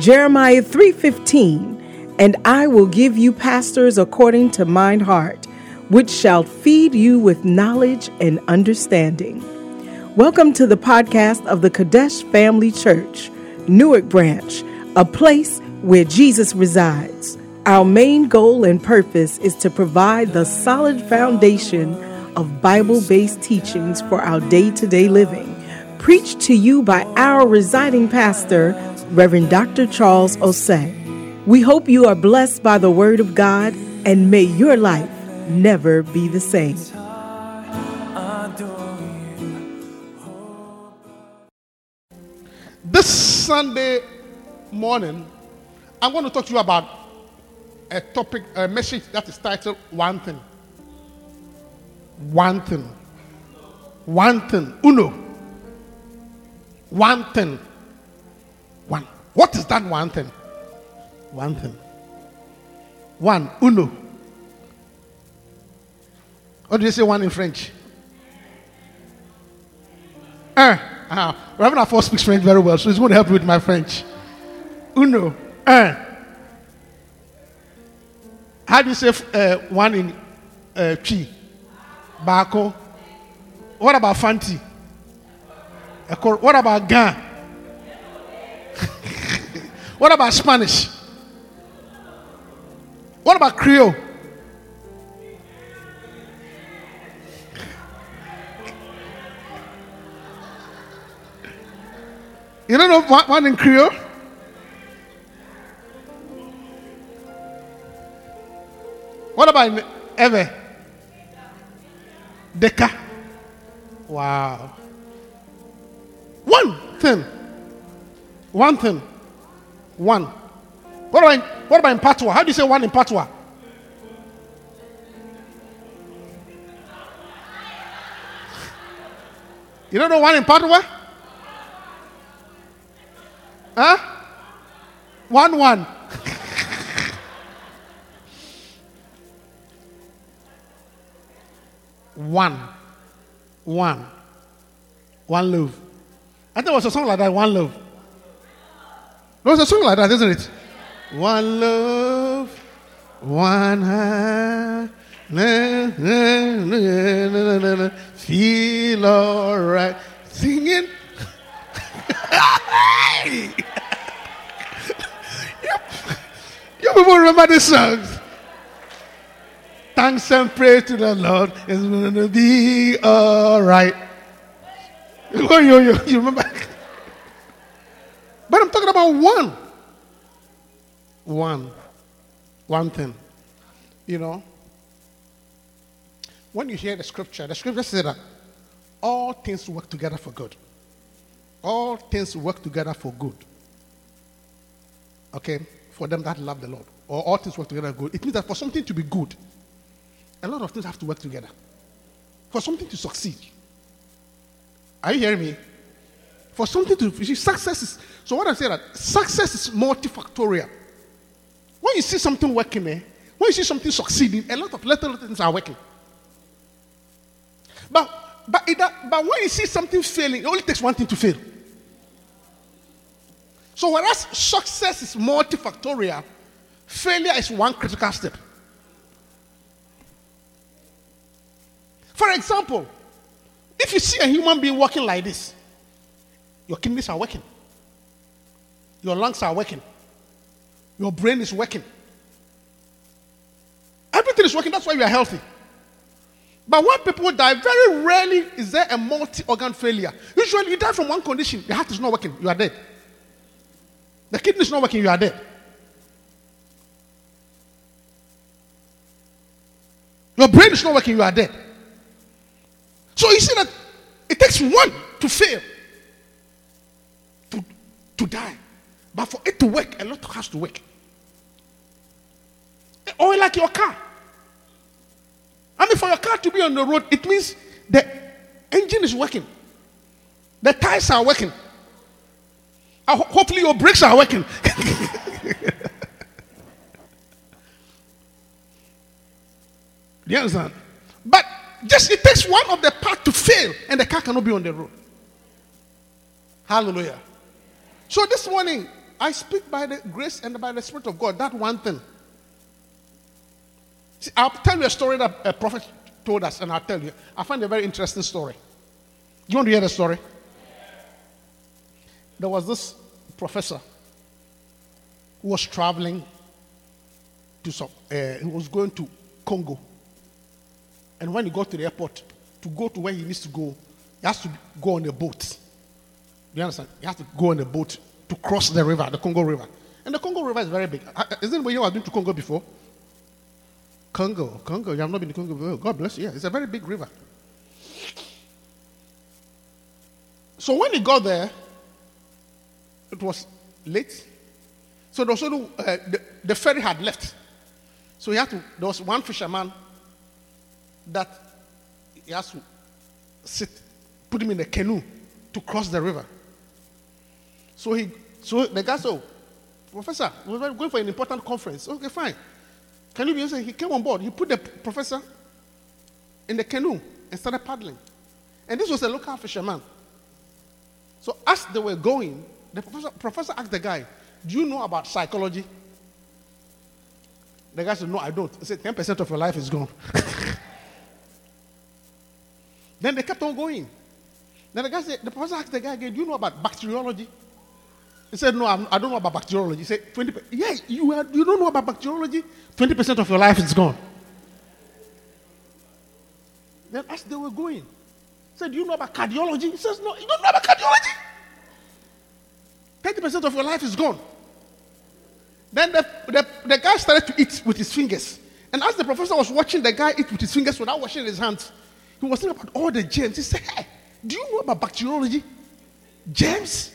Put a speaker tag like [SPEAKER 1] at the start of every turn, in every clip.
[SPEAKER 1] Jeremiah 3:15, and I will give you pastors according to mine heart, which shall feed you with knowledge and understanding. Welcome to the podcast of the Kadesh Family Church, Newark Branch, a place where Jesus resides. Our main goal and purpose is to provide the solid foundation of Bible based teachings for our day to day living, preached to you by our residing pastor, Reverend Dr. Charles Osei. We hope you are blessed by the Word of God and may your life never be the same.
[SPEAKER 2] This Sunday morning, I'm going to talk to you about a topic, a message that is titled One Thing. One thing. One thing. Uno. One thing. What is that one thing? One thing. One. Uno. What do you say one in French? Uh, uh, Reverend Afo speaks French very well, so he's going to help me with my French. Uno. Uh. How do you say uh, one in uh, Twi? Bako. What about Fanti? What about Gan? what about Spanish? What about Creole? You don't know one, one in Creole? What about Ewe? Deca. Wow. One thing. One thing. One. What about in, what about in Patois? How do you say one in Patois? You don't know one in Patois? Huh? One one. one. One. One love. I think it was a song like that, One Love. There was a song like that, isn't it? One love, one heart. Na, na, na, na, na, Feel alright. Singing. you, you people remember this songs? Thanks and praise to the Lord. It's going to be all right. Oh, yo, yo, you remember? But I'm talking about one. One. One thing. You know, when you hear the scripture, the scripture says that all things work together for good. All things work together for good. Okay? For them that love the Lord. Or all things work together good. It means that for something to be good, a lot of things have to work together. For something to succeed. Are you hearing me? For something to you see, success is so what I'm saying that success is multifactorial. When you see something working there, when you see something succeeding, a lot of little things are working. But but, it, but when you see something failing, it only takes one thing to fail. So whereas success is multifactorial, failure is one critical step. For example, if you see a human being walking like this, your kidneys are working, your lungs are working, your brain is working. Everything is working, that's why you are healthy. But when people die, very rarely is there a multi organ failure. Usually, you die from one condition Your heart is not working, you are dead. The kidney is not working, you are dead. Your brain is not working, you are dead. So you see that it takes one to fail, to die. But for it to work, a lot has to work. Or like your car. I mean, for your car to be on the road, it means the engine is working, the tires are working. Uh, hopefully, your brakes are working. You understand? But just it takes one of the part to fail, and the car cannot be on the road. Hallelujah. So this morning, I speak by the grace and by the Spirit of God, that one thing. See, I'll tell you a story that a prophet told us, and I'll tell you. I find a very interesting story. You want to hear the story? There was this professor who was traveling to some, uh, he was going to Congo. And when he got to the airport, to go to where he needs to go, he has to go on a boat. You understand? He has to go on a boat to cross the river, the Congo River. And the Congo River is very big. Uh, Is anybody here who has been to Congo before? Congo, Congo. You have not been to Congo before. God bless you. Yeah, it's a very big river. So when he got there, it was late. So only, uh, the, the ferry had left. So he had to, there was one fisherman that he has to sit, put him in a canoe to cross the river. So he, so the guy said, "Oh, Professor, we're going for an important conference. Okay, fine. Can you be honest? He came on board. He put the professor in the canoe and started paddling. And this was a local fisherman. So as they were going, the professor, professor asked the guy, Do you know about psychology? The guy said, No, I don't. He said, 10% of your life is gone. then they kept on going. Then the guy said, the professor asked the guy again, Do you know about bacteriology? He said, No, I'm, I do not know about bacteriology. He said, 20 Yeah, you, are, you don't know about bacteriology? 20% of your life is gone. Then as they were going, he said, Do you know about cardiology? He says, No, you don't know about cardiology? 30% of your life is gone. Then the, the, the guy started to eat with his fingers. And as the professor was watching the guy eat with his fingers without washing his hands, he was thinking about all the germs. He said, Hey, do you know about bacteriology? Germs?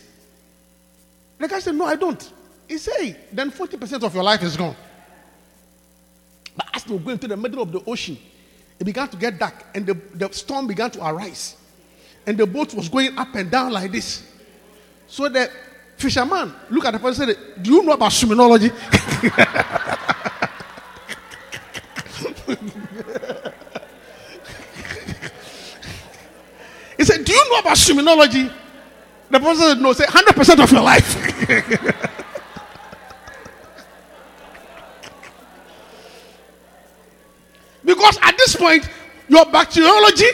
[SPEAKER 2] The guy said, No, I don't. He said, Then 40% of your life is gone. But as they were going to the middle of the ocean, it began to get dark and the, the storm began to arise. And the boat was going up and down like this. So the fisherman looked at the person and said, Do you know about swimmingology? he said, Do you know about swimmingology? The person said, No, say 100% of your life. because at this point, your bacteriology,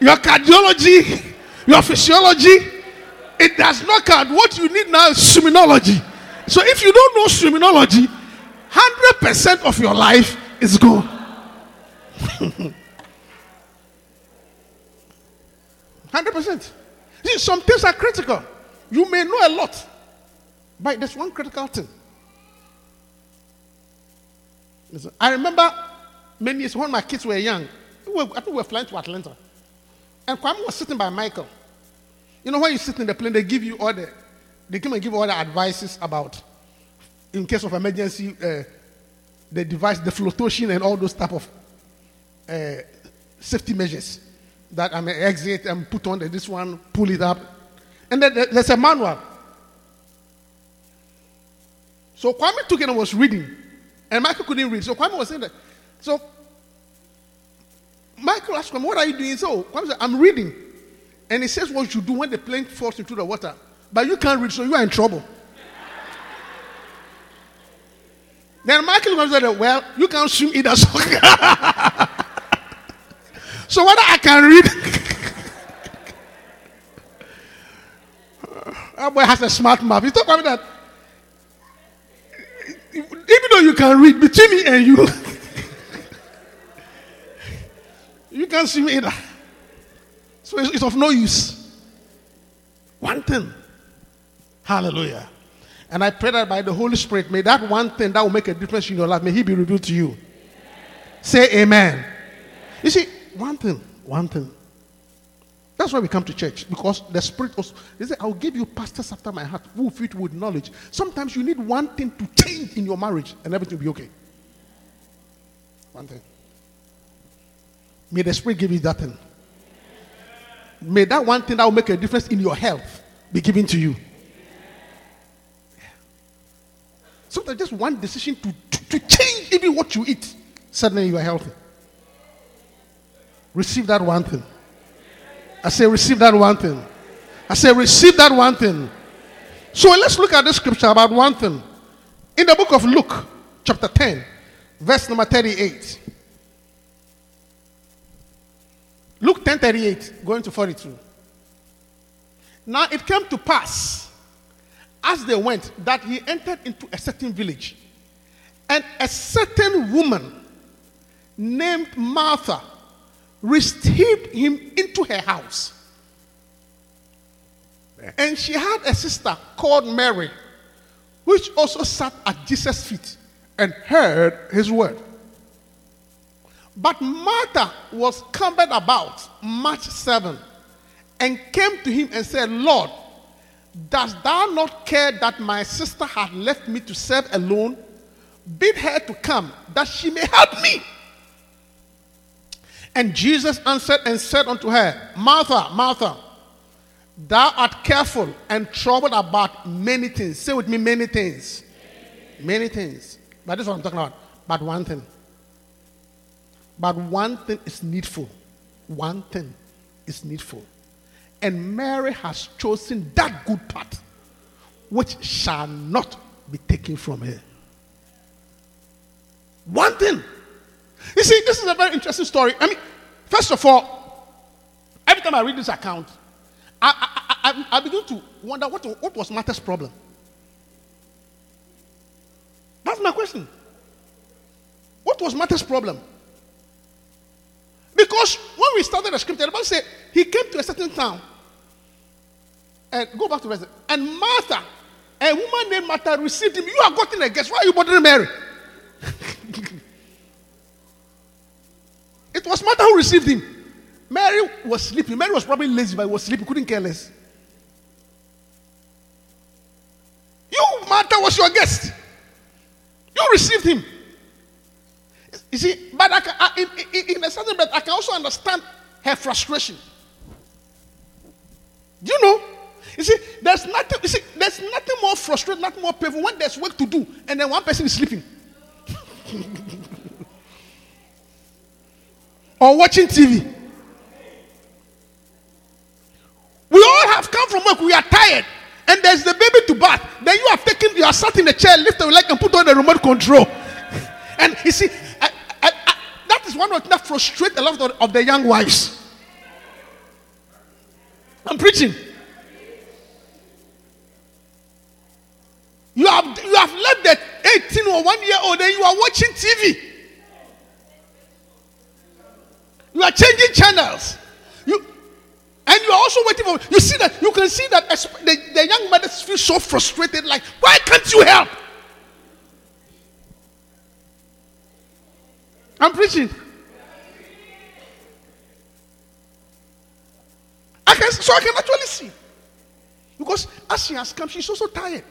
[SPEAKER 2] your cardiology, your physiology, it does not count. What you need now is swimmingology. So if you don't know swimmingology, 100% of your life is gone. 100%. See, some things are critical. You may know a lot, but there's one critical thing. I remember many years when my kids were young, I think we were flying to Atlanta. And Kwame was sitting by Michael. You know, when you sit in the plane, they give you all the, they come and give all the advices about, in case of emergency, uh, the device, the flotation, and all those type of uh, safety measures. That I may exit and put on this one, pull it up, and then there's a manual. So Kwame took it and was reading, and Michael couldn't read. So Kwame was saying that. So Michael asked Kwame, "What are you doing?" So Kwame said, "I'm reading." And he says what you do when the plane falls into the water. But you can't read, so you are in trouble. then Michael comes said, Well, you can't swim either. So, so whether I can read. that boy has a smart mouth. He's talking about that. Even though you can read, between me and you, you can't see me either. So it's, it's of no use. One thing. Hallelujah. And I pray that by the Holy Spirit, may that one thing that will make a difference in your life, may He be revealed to you. Say amen. amen. You see, one thing, one thing. That's why we come to church because the Spirit also. They say, I'll give you pastors after my heart who fit with knowledge. Sometimes you need one thing to change in your marriage and everything will be okay. One thing. May the Spirit give you that thing. May that one thing that will make a difference in your health be given to you. Sometimes just one decision to, to, to change even what you eat, suddenly you are healthy. Receive that one thing. I say, receive that one thing. I say, receive that one thing. So let's look at this scripture about one thing. In the book of Luke, chapter 10, verse number 38. Luke 10 38, going to 42. Now it came to pass as they went that he entered into a certain village, and a certain woman named Martha received him into her house. And she had a sister called Mary, which also sat at Jesus' feet and heard his word. But Martha was covered about March 7 and came to him and said, Lord, dost thou not care that my sister hath left me to serve alone? Bid her to come, that she may help me. And Jesus answered and said unto her, Martha, Martha, thou art careful and troubled about many things. Say with me, many things. Many things. But this is what I'm talking about. But one thing. But one thing is needful. One thing is needful. And Mary has chosen that good part, which shall not be taken from her. One thing. You see, this is a very interesting story. I mean, first of all, every time I read this account, I, I, I, I begin to wonder what, what was Martha's problem? That's my question. What was Martha's problem? Because when we started the scripture, the Bible said he came to a certain town. And go back to verse. And Martha, a woman named Martha, received him. You are gotten a guest. Why are you bothering Mary? it was Martha who received him. Mary was sleeping. Mary was probably lazy, but was sleeping, couldn't care less. You, Martha, was your guest. You received him. You see, but I can, I, in, in, a certain way, I can also understand her frustration. Do you know? You see, there's nothing. You see, there's nothing more frustrating, nothing more painful when there's work to do, and then one person is sleeping, or watching TV. We all have come from work. We are tired, and there's the baby to bath. Then you have taken, you are sat in the chair, lift your leg, and put on the remote control. And you see, I, I, I, that is one of that frustrates a lot of the, of the young wives. I'm preaching. You have you have left that 18 or one year old and you are watching TV. Are changing channels. You and you are also waiting for you see that you can see that the, the young mothers feel so frustrated, like, why can't you help? I'm preaching. I can, so I can actually see. Because as she has come, she's also tired.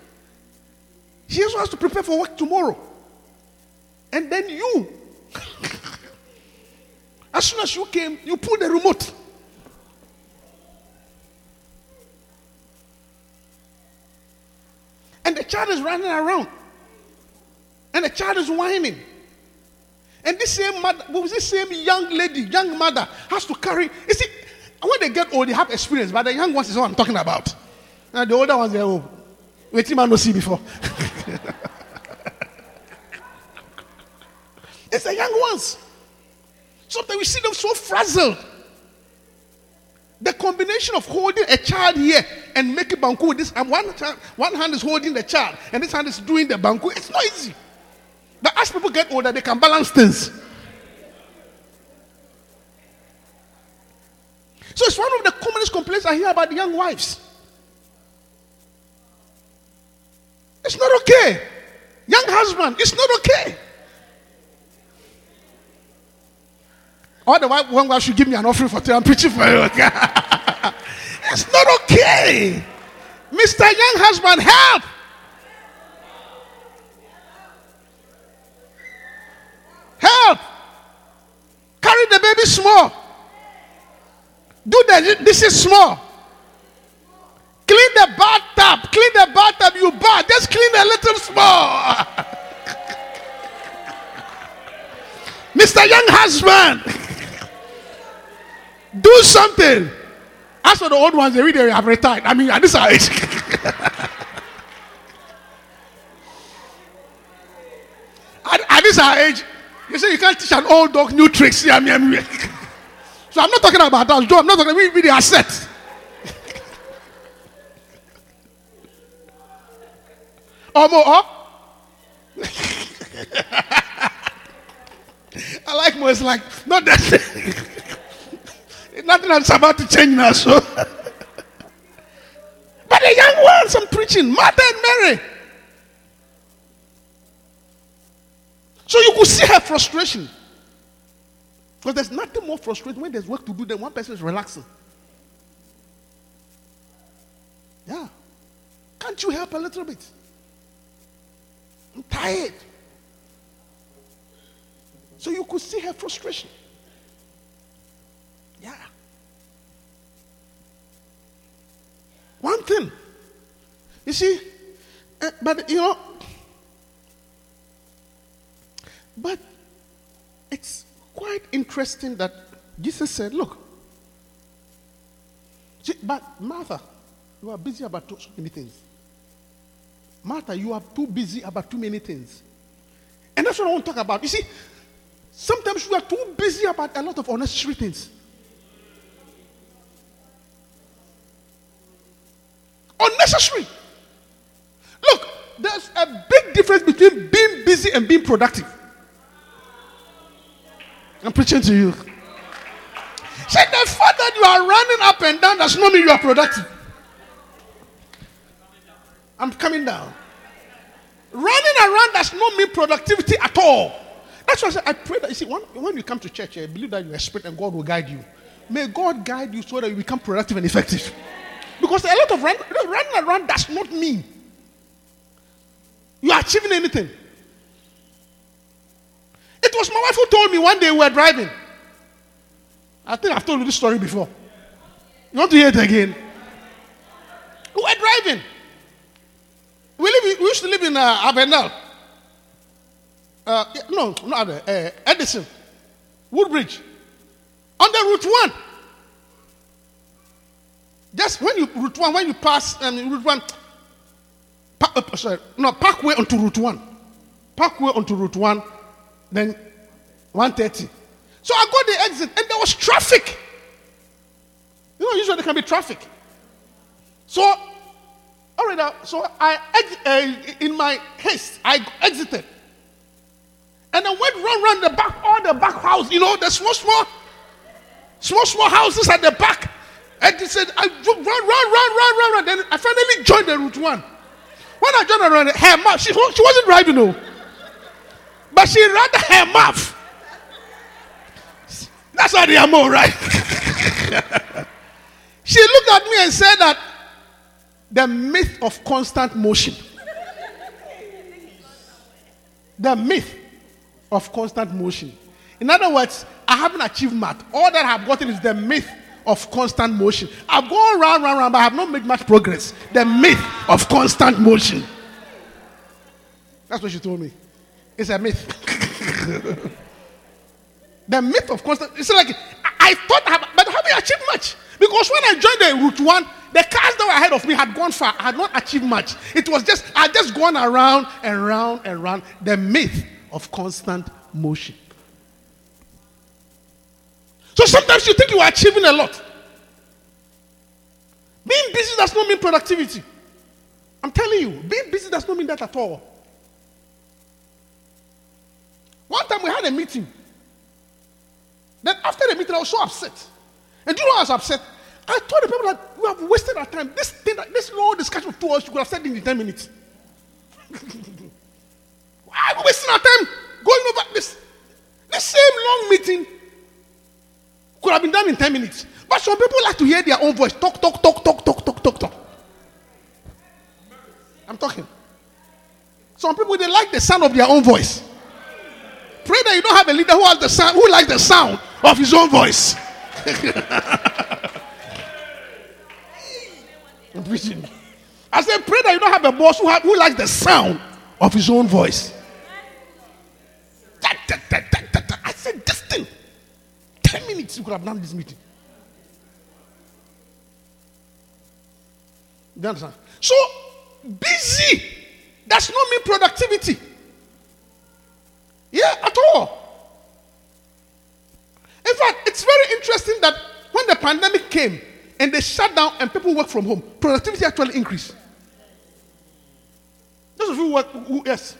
[SPEAKER 2] She also has to prepare for work tomorrow. And then you, as soon as you came, you pulled the remote. And the child is running around. And the child is whining. And this same mother, this same young lady, young mother, has to carry. You see, when they get old, they have experience, but the young ones is what I'm talking about. And the older ones, they're oh, wait, man, no see before. it's the young ones. Sometimes we see them so frazzled. The combination of holding a child here and making banku with this, and one, one hand is holding the child, and this hand is doing the banku, it's not easy. But as people get older, they can balance things. So it's one of the commonest complaints I hear about young wives. It's not okay. Young husband, it's not okay. Or the wife, one wife should give me an offering for I'm preaching for you. it's not okay. Mr. Young husband, help. Help. Carry the baby small. Do the this is small. Clean the bathtub. Clean the bathtub. You bath. Just clean a little small. Mr. Young husband, do something. As for the old ones, they read have retired. I mean, at this age. at, at this age, you say you can't teach an old dog new tricks. Yeah, yeah, yeah. So I'm not talking about that. I'm not talking about the asset. or more. I like more. It's like not that. Nothing that's about to change now. So, but the young ones I'm preaching, Martha and Mary. So you could see her frustration. Because there's nothing more frustrating when there's work to do than one person is relaxing. Yeah. Can't you help a little bit? I'm tired. So you could see her frustration. Yeah. One thing. You see, uh, but you know, but it's quite interesting that Jesus said, Look, but Martha, you are busy about too many things. Martha, you are too busy about too many things. And that's what I want to talk about. You see, sometimes we are too busy about a lot of unnecessary things. Unnecessary. Look, there's a big difference between being busy and being productive. I'm preaching to you. Say the fact that you are running up and down does not mean you are productive. I'm coming down. Running around does not mean productivity at all. That's why I, say, I pray that you see when, when you come to church, I believe that you are spirit and God will guide you. May God guide you so that you become productive and effective. Because a lot of run, running around does not mean you are achieving anything. It was my wife who told me one day we were driving. I think I've told you this story before. You want to hear it again? We were driving. We, live, we used to live in uh, Avenel. Uh, no, not uh, Edison. Woodbridge. On the Route 1. Just when you, Route 1, when you pass, um, Route 1, pa, uh, sorry, no, Parkway onto Route 1. Parkway onto Route 1, then 130. So I got the exit and there was traffic. You know, usually there can be traffic. So, all right, now, so I, uh, in my haste, I exited. And I went run round the back, all the back house, you know, the small, small, small, small houses at the back. And he said, I run, run, run, run, run, run. Then I finally joined the route one. When I joined around her mouth, she, she wasn't driving, no. But she ran her mouth. That's how they are more, right? she looked at me and said that the myth of constant motion. the myth of constant motion. In other words, I haven't achieved math. All that I've gotten is the myth of constant motion. I've gone round, round, round, but I have not made much progress. The myth of constant motion. That's what she told me. It's a myth. the myth of constant. It's like I, thought, I but haven't achieved much because when I joined the route one, the cars that were ahead of me had gone far. I had not achieved much. It was just I had just gone around and round and round. The myth of constant motion. So sometimes you think you are achieving a lot. Being busy does not mean productivity. I'm telling you, being busy does not mean that at all. One time we had a meeting. Then after the meeting, I was so upset. And do you know I was upset? I told the people that we have wasted our time. This thing, this long discussion of two hours, you could have said in 10 minutes. Why are we wasting our time going over this? The same long meeting could have been done in 10 minutes. But some people like to hear their own voice. Talk, talk, talk, talk, talk, talk, talk, talk. I'm talking. Some people they like the sound of their own voice. Pray that you don't have a leader who has the sound, who likes the sound of his own voice. I'm preaching. I said, pray that you don't have a boss who, have, who likes the sound of his own voice. I said, this thing. 10 minutes, you could have done this meeting. You understand? So, busy does not mean productivity. Yeah, at all. In fact, it's very interesting that when the pandemic came and they shut down and people work from home, productivity actually increased. Those of you who work, who, yes.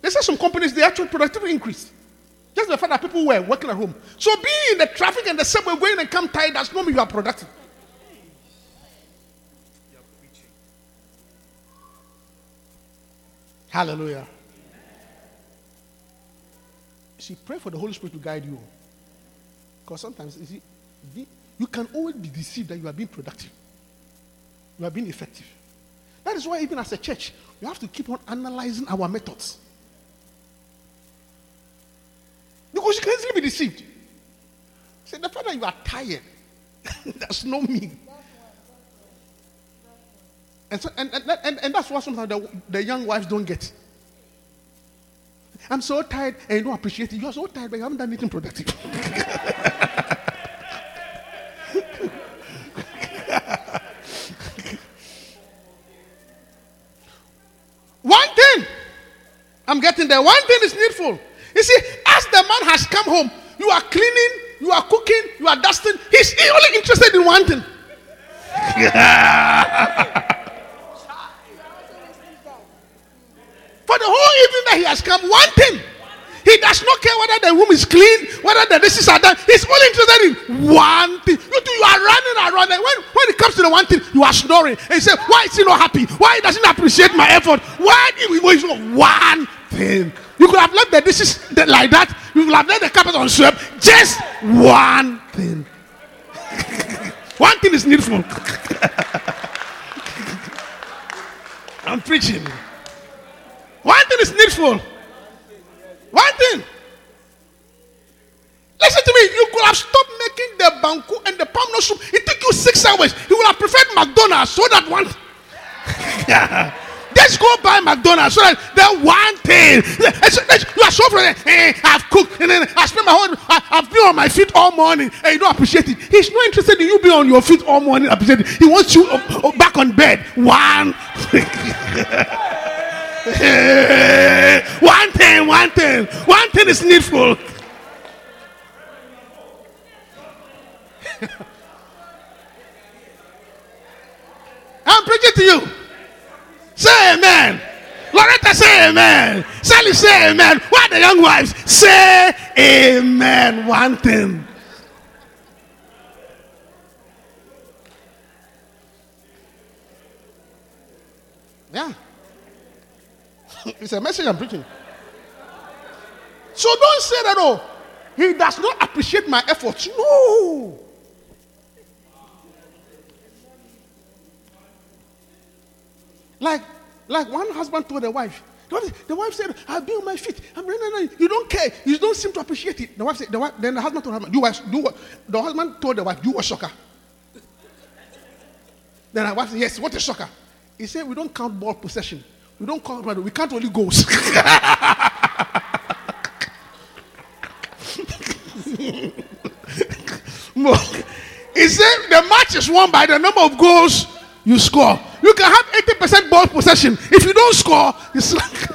[SPEAKER 2] They said some companies, they actual productivity increased. Just the fact that people were working at home. So being in the traffic and the subway, going and come tired, does not mean you are productive. Hallelujah. See, pray for the Holy Spirit to guide you. Because sometimes, you see, you can always be deceived that you are being productive. You are being effective. That is why, even as a church, we have to keep on analyzing our methods. Because you can easily be deceived. Say, the fact that you are tired, that's not me. And, so, and, and, and, and that's what sometimes the, the young wives don't get. I'm so tired and you don't appreciate it. You are so tired, but you haven't done anything productive. One thing, I'm getting there. One thing is needful. You see, the man has come home, you are cleaning, you are cooking, you are dusting. He's only interested in one thing. For the whole evening that he has come, one thing. He does not care whether the room is clean, whether the dishes are done. He's only interested in one thing. You, you are running around. And when, when it comes to the one thing, you are snoring. And you say, Why is he not happy? Why he doesn't appreciate my effort? Why is not one thing? You could have left the dishes like that. You could have left the carpet on swept. Just one thing. one thing is needful. I'm preaching. One thing is needful. One thing. Listen to me. You could have stopped making the banku and the palm nut soup. It took you six hours. You would have preferred McDonald's so that one. Just go buy McDonald's so that that one thing. You are so frustrated. Hey, I've cooked and then I spent my whole. I, have been on my feet all morning and you don't appreciate it. He's not interested in you being on your feet all morning. Appreciate it. He wants you uh, uh, back on bed. One. one thing, one thing, one thing is needful. I'm preaching to you. Say amen. Loretta, say amen. Sally, say amen. Why the young wives? Say amen. One thing. Yeah. it's a message I'm preaching. So don't say that, oh, he does not appreciate my efforts. No. Like, like one husband told the wife, the wife said, I'll be on my feet. I'm running. You don't care. You don't seem to appreciate it. The wife said, the wife, then the husband told what? The husband told the wife, you a shocker. Then the wife said, yes, what a shocker. He said, we don't count ball possession. We don't count, we count only goals. he said the match is won by the number of goals you score. You can have 80% ball possession. If you don't score, it's like.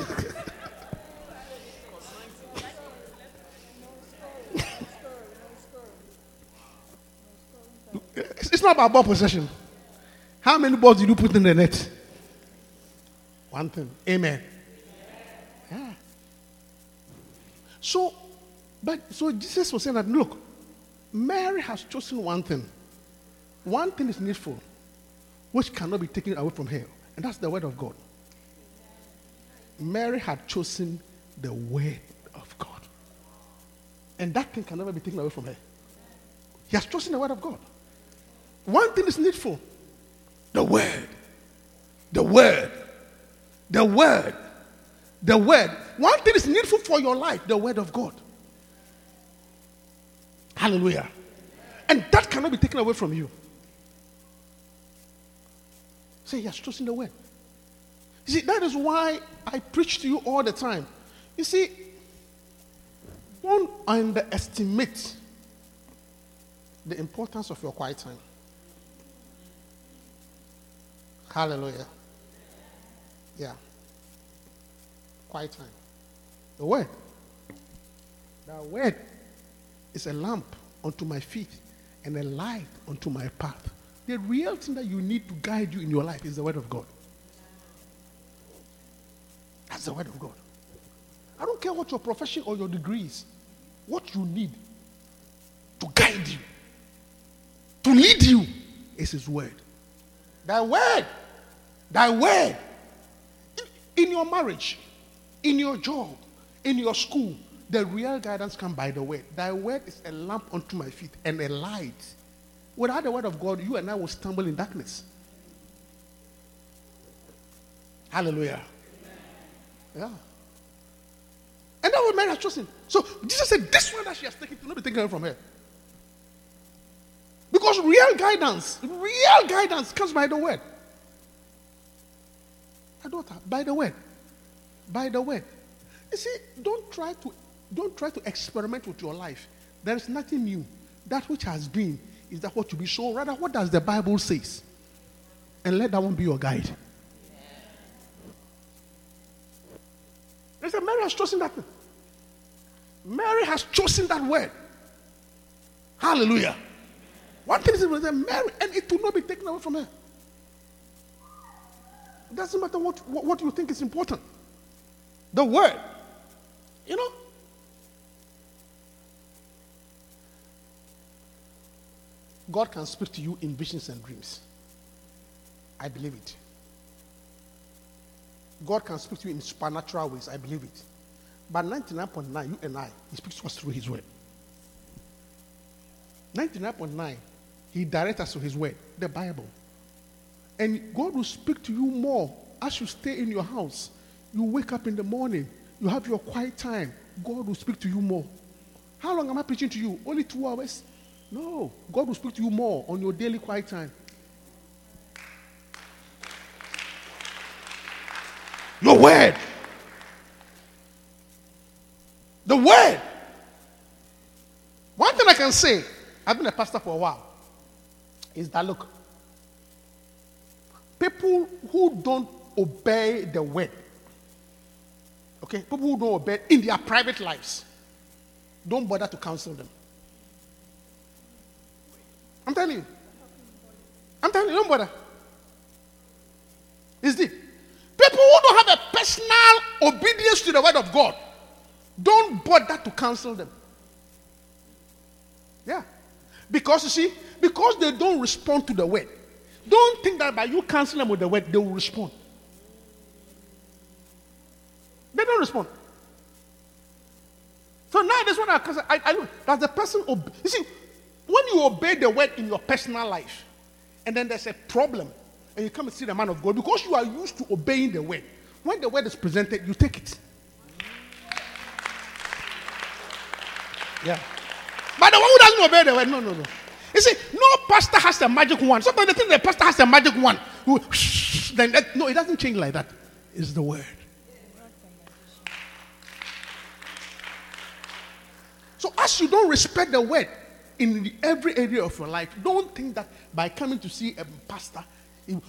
[SPEAKER 2] it's not about ball possession. How many balls did you put in the net? One thing. Amen. Yeah. So, but so Jesus was saying that look, Mary has chosen one thing. One thing is needful which cannot be taken away from her. And that's the word of God. Mary had chosen the word of God. And that thing can never be taken away from her. He has chosen the word of God. One thing is needful the word. The word. The word. The word. One thing is needful for your life the word of God. Hallelujah. And that cannot be taken away from you. Say, He has chosen the word. You see, that is why I preach to you all the time. You see, don't underestimate the importance of your quiet time. Hallelujah. Yeah. Quiet time. The word. The word is a lamp unto my feet and a light unto my path. The real thing that you need to guide you in your life is the Word of God. That's the Word of God. I don't care what your profession or your degree is. What you need to guide you, to lead you, is His Word. Thy Word. Thy Word. In, in your marriage, in your job, in your school, the real guidance comes by the Word. Thy Word is a lamp unto my feet and a light. Without the Word of God, you and I will stumble in darkness. Hallelujah. Yeah. And that was Mary has chosen. So Jesus said, This one that she has taken, to not be taken from her. Because real guidance, real guidance comes by the word. My daughter, by the word. By the word. You see, don't try to don't try to experiment with your life. There is nothing new. That which has been is that what you be. So rather, what does the Bible says? And let that one be your guide. They said Mary has chosen that. Mary has chosen that word. Hallelujah. One thing is that Mary, and it will not be taken away from her. It doesn't matter what, what, what you think is important. The word. You know? God can speak to you in visions and dreams. I believe it. God can speak to you in supernatural ways. I believe it. But 99.9, you and I, He speaks to us through His word. 99.9, He directs us to His word, the Bible. And God will speak to you more as you stay in your house. You wake up in the morning, you have your quiet time. God will speak to you more. How long am I preaching to you? Only two hours? No. God will speak to you more on your daily quiet time. Your word. The word. One thing I can say, I've been a pastor for a while, is that look, people who don't obey the word, okay, people who don't obey in their private lives, don't bother to counsel them. I'm telling you. I'm telling you, don't bother. It's deep. People who don't have a personal obedience to the word of God, don't bother to counsel them. Yeah. Because you see, because they don't respond to the word, don't think that by you counseling them with the word, they will respond. They don't respond. So now this one I, I, I the person, ob- you see, when you obey the word in your personal life, and then there's a problem, and you come and see the man of God, because you are used to obeying the word, when the word is presented, you take it. Yeah. But the one who doesn't obey the word, no, no, no. You see, no pastor has a magic wand. Sometimes they think the pastor has a magic wand. Who, then that, no, it doesn't change like that. It's the word. So as you don't respect the word in every area of your life, don't think that by coming to see a pastor,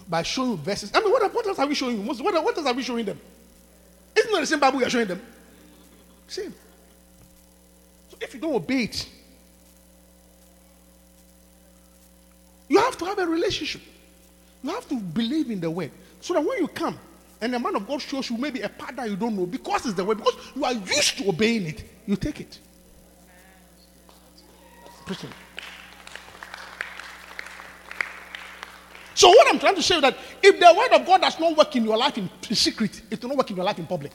[SPEAKER 2] by showing verses. I mean, what, what else are we showing you? What, what else are we showing them? Isn't that the same Bible we are showing them? Same. So if you don't obey it, you have to have a relationship. You have to believe in the word. So that when you come and the man of God shows you maybe a part that you don't know, because it's the word, because you are used to obeying it, you take it. Preaching. So what I'm trying to say is that if the word of God does not work in your life in, secret, it will not work in your life in public.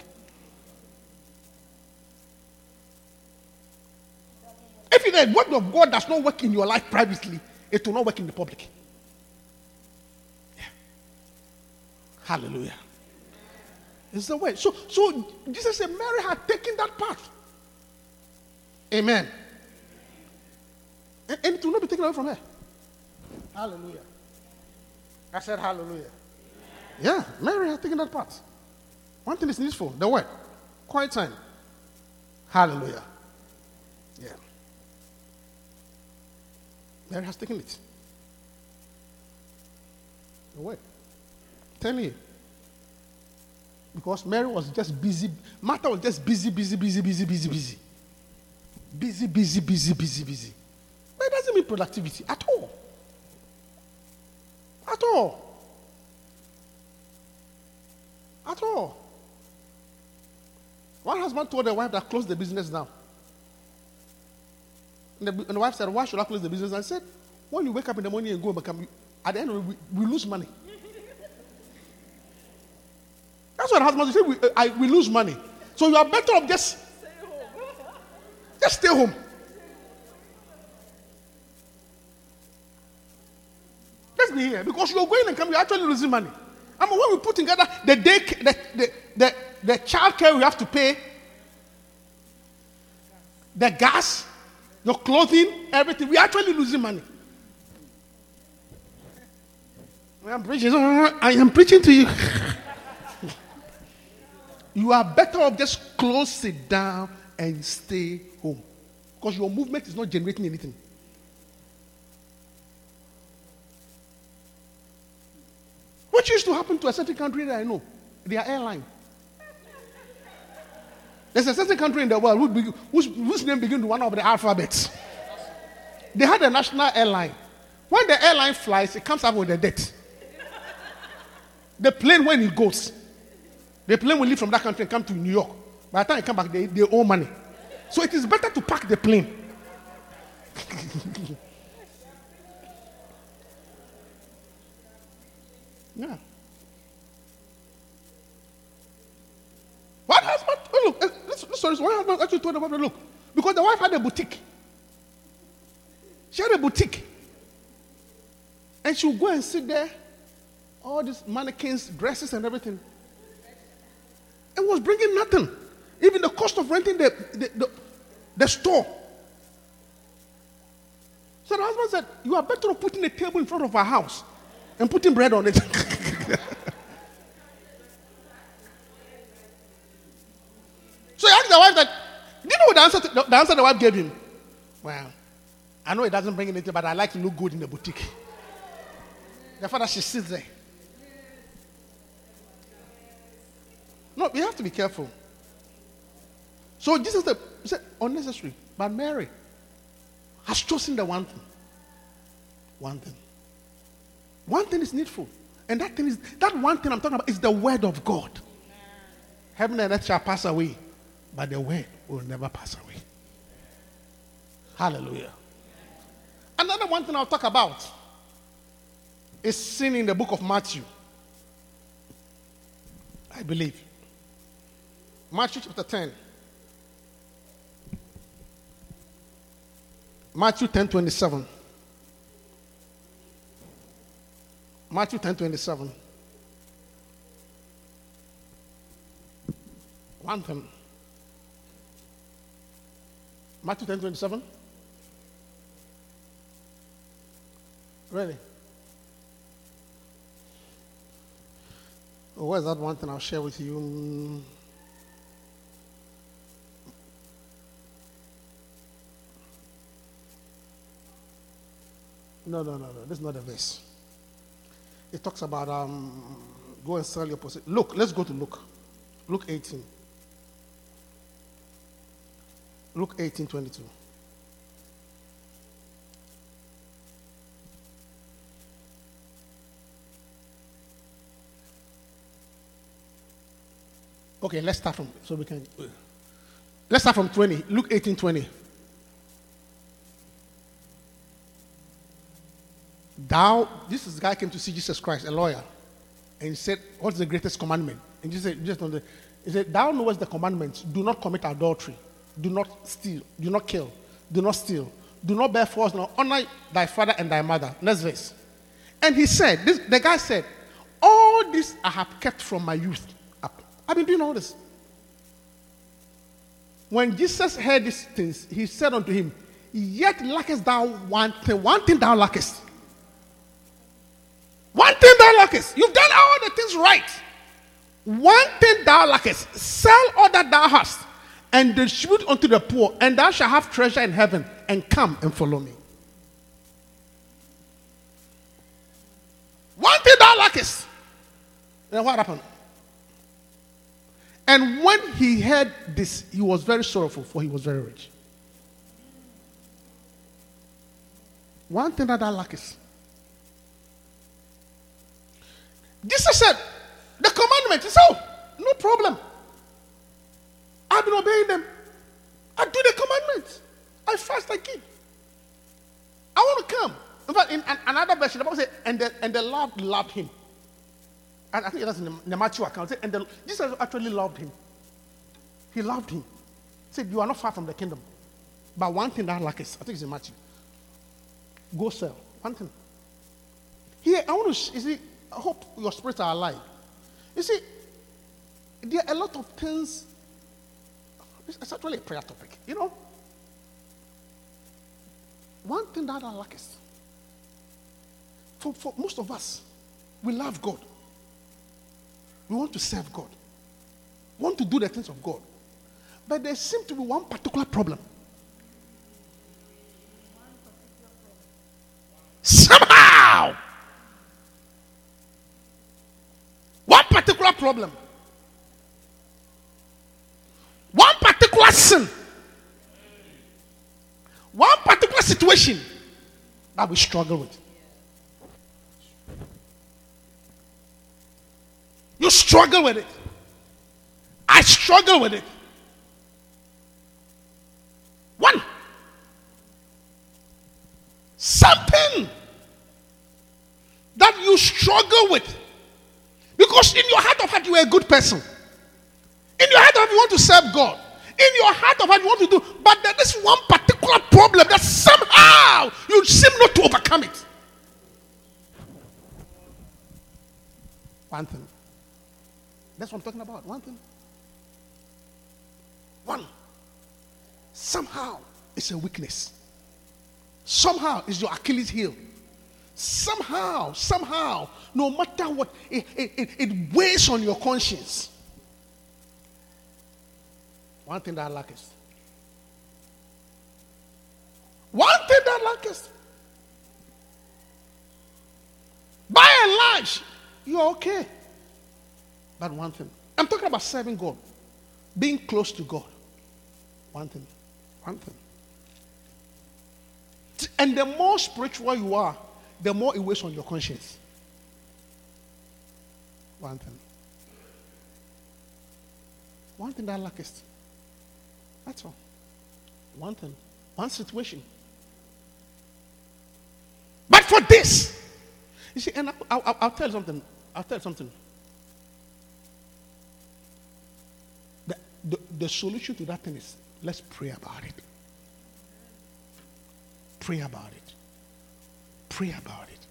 [SPEAKER 2] If the word of God does not work in your life privately, it will not work in the public. Yeah. Hallelujah. It's the way. So, so Jesus said Mary had taken that path. Amen. And, it will not be taken away from her. Hallelujah. I said hallelujah. Yeah, Mary has taken that part. One thing is needful the word. Quiet time. Hallelujah. Yeah. Mary has taken it. The word. Tell me. Because Mary was just busy. Martha was just busy, busy, busy, busy, busy, busy. Busy, busy, busy, busy, busy. But It doesn't mean productivity at all. At all. At all. One husband told the wife that close the business down. And the, and the wife said, Why should I close the business? I said, When you wake up in the morning and go become, at the end of we, we lose money. That's what husbands say. We, uh, I, we lose money. So you are better off just, just stay home. Let's be here because you're going and coming, you're actually losing money. I mean, when we put together the day, the, the, the, the child care we have to pay, the gas, your clothing, everything, we're actually losing money. I am preaching, I am preaching to you. you are better off just close it down and stay home. Because your movement is not generating anything. What used to happen to a certain country that I know? Their airline. There's a certain country in the world whose, whose name begins with one of the alphabets. They had a national airline. When the airline flies, it comes up with a debt. The plane, when it goes, the plane will leave from that country and come to New York. By the time it come back, they, they owe money. So it is better to pack the plane. yeah. What husband? Oh, look, this, this story is one husband told the wife, look, because the wife had a boutique. She had a boutique. And she would go and sit there, all these mannequins, dresses, and everything. It was bringing nothing. Even the cost of renting the, the, the, the store. So the husband said, You are better off putting a table in front of our house and putting bread on it. so he asked the wife that, Do you know what the answer, the, the answer the wife gave him? Well, I know it doesn't bring anything, but I like to look good in the boutique. The father, she sits there. No, we have to be careful. So Jesus said, said unnecessary. But Mary has chosen the one thing. One thing. One thing is needful. And that thing is that one thing I'm talking about is the word of God. Heaven and earth shall pass away, but the word will never pass away. Hallelujah. Another one thing I'll talk about is seen in the book of Matthew. I believe. Matthew chapter 10. Matthew 10 27. Matthew 10 27. One thing. Matthew 10 27. Really? Oh, where's that one thing I'll share with you? No, no, no, no. This is not a verse. It talks about um, go and sell your possession. Look, let's go to Luke. Luke 18. Luke 18, 22. Okay, let's start from so we can. Let's start from 20. Luke 18, 20. Thou, this is guy came to see Jesus Christ, a lawyer, and he said, What's the greatest commandment? And Jesus said, just on the, he said, Thou knowest the commandments. Do not commit adultery. Do not steal. Do not kill. Do not steal. Do not bear false. Nor honor thy father and thy mother. Next verse. And he said, this, the guy said, All this I have kept from my youth up. I've been doing all this. When Jesus heard these things, he said unto him, Yet lackest thou one thing, one thing thou lackest. One thing thou lackest. You've done all the things right. One thing thou lackest. Sell all that thou hast and distribute unto the poor, and thou shalt have treasure in heaven, and come and follow me. One thing thou lackest. Then what happened? And when he heard this, he was very sorrowful, for he was very rich. One thing that I lack is. Jesus said, the commandment is oh, no problem. I've been obeying them. I do the commandments. I fast, I keep. I want to come. In fact, in an- another version, the Bible says, and the, and the Lord loved him. And I think that's in the, in the Matthew account. And the, Jesus actually loved him. He loved him. He said, You are not far from the kingdom. But one thing that is, I think it's in Matthew. Go sell. One thing. Here, I want to, you see, I hope your spirits are alive. You see, there are a lot of things. It's actually a prayer topic, you know. One thing that I lack is, for, for most of us, we love God. We want to serve God. We want to do the things of God. But there seems to be one particular problem. Somehow, one particular problem, one particular sin, one particular situation that we struggle with. You struggle with it. I struggle with it. One. Something that you struggle with. Of heart, you are a good person. In your heart of heart, you want to serve God. In your heart of heart, you want to do. But there is one particular problem that somehow you seem not to overcome it. One thing. That's what I'm talking about. One thing. One. Somehow it's a weakness. Somehow it's your Achilles heel. Somehow, somehow, no matter what, it, it, it, weighs on your conscience. One thing that I lack is. One thing that I lack is. By and large, you're okay. But one thing, I'm talking about serving God, being close to God. One thing, one thing. And the more spiritual you are, the more it weighs on your conscience. One thing. One thing that I lack is. That's all. One thing. One situation. But for this, you see, and I, I, I'll tell you something. I'll tell you something. The, the, the solution to that thing is let's pray about it. Pray about it. Pray about it.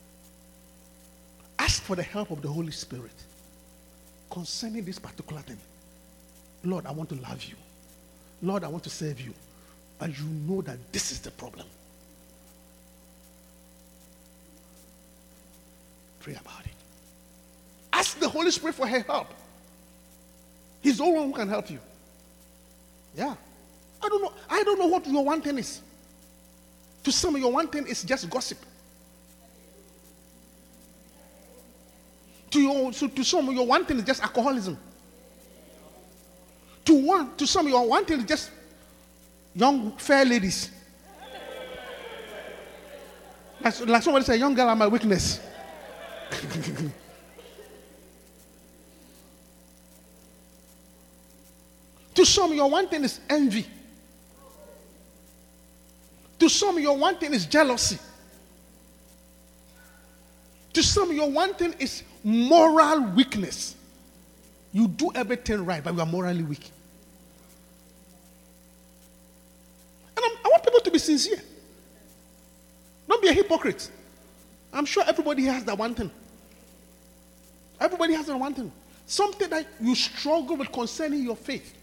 [SPEAKER 2] Ask for the help of the Holy Spirit concerning this particular thing. Lord, I want to love you. Lord, I want to serve you. But you know that this is the problem. Pray about it. Ask the Holy Spirit for her help. He's the only one who can help you. Yeah. I don't know. I don't know what your one thing is. To some, your one thing is just gossip. To your, so to some, your one thing is just alcoholism. To one, to some, your one thing is just young fair ladies. Like, like somebody said, young girl are my weakness. to some, your one thing is envy. To some, your one thing is jealousy. To some, your one thing is moral weakness. You do everything right, but you are morally weak. And I'm, i want people to be sincere. Don't be a hypocrite. I'm sure everybody has that one thing. Everybody has that one thing. Something that you struggle with concerning your faith.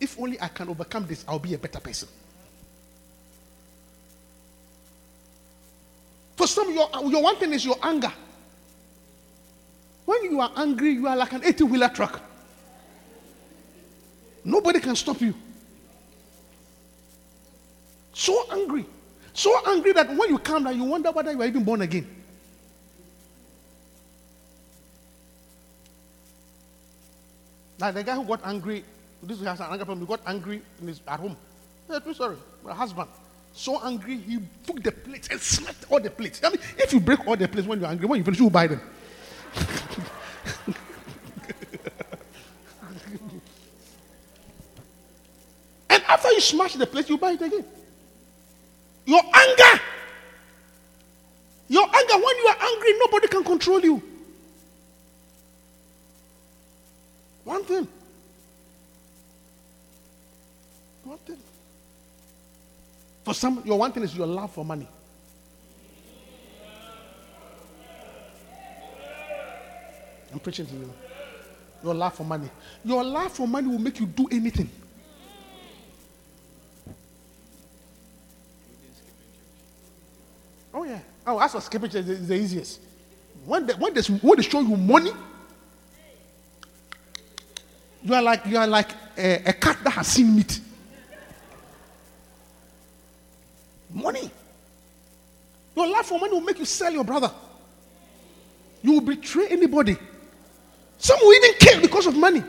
[SPEAKER 2] If only I can overcome this, I'll be a better person. For some, your, your one thing is your anger. When you are angry, you are like an 80 wheeler truck. Nobody can stop you. So angry. So angry that when you calm down, you wonder whether you are even born again. Like the guy who got angry, this has an anger problem, he got angry in his, at home. Yeah, too sorry, my husband. so angry, he took the plates and smacked all the plates. I mean, if you break all the plates when you're angry, when you finish, you buy them. and after you smash the plate, you buy it again. Your anger. Your anger, when you are angry, nobody can control you. One thing. One thing. For some, your one thing is your love for money. I'm preaching to you. Your love for money. Your love for money will make you do anything. Oh yeah. Oh, as for skipping it's the easiest. When they, when they, when they show you money, you are like you are like a, a cat that has seen meat. Money. Your love for money will make you sell your brother. You will betray anybody. Some will even kill because of money.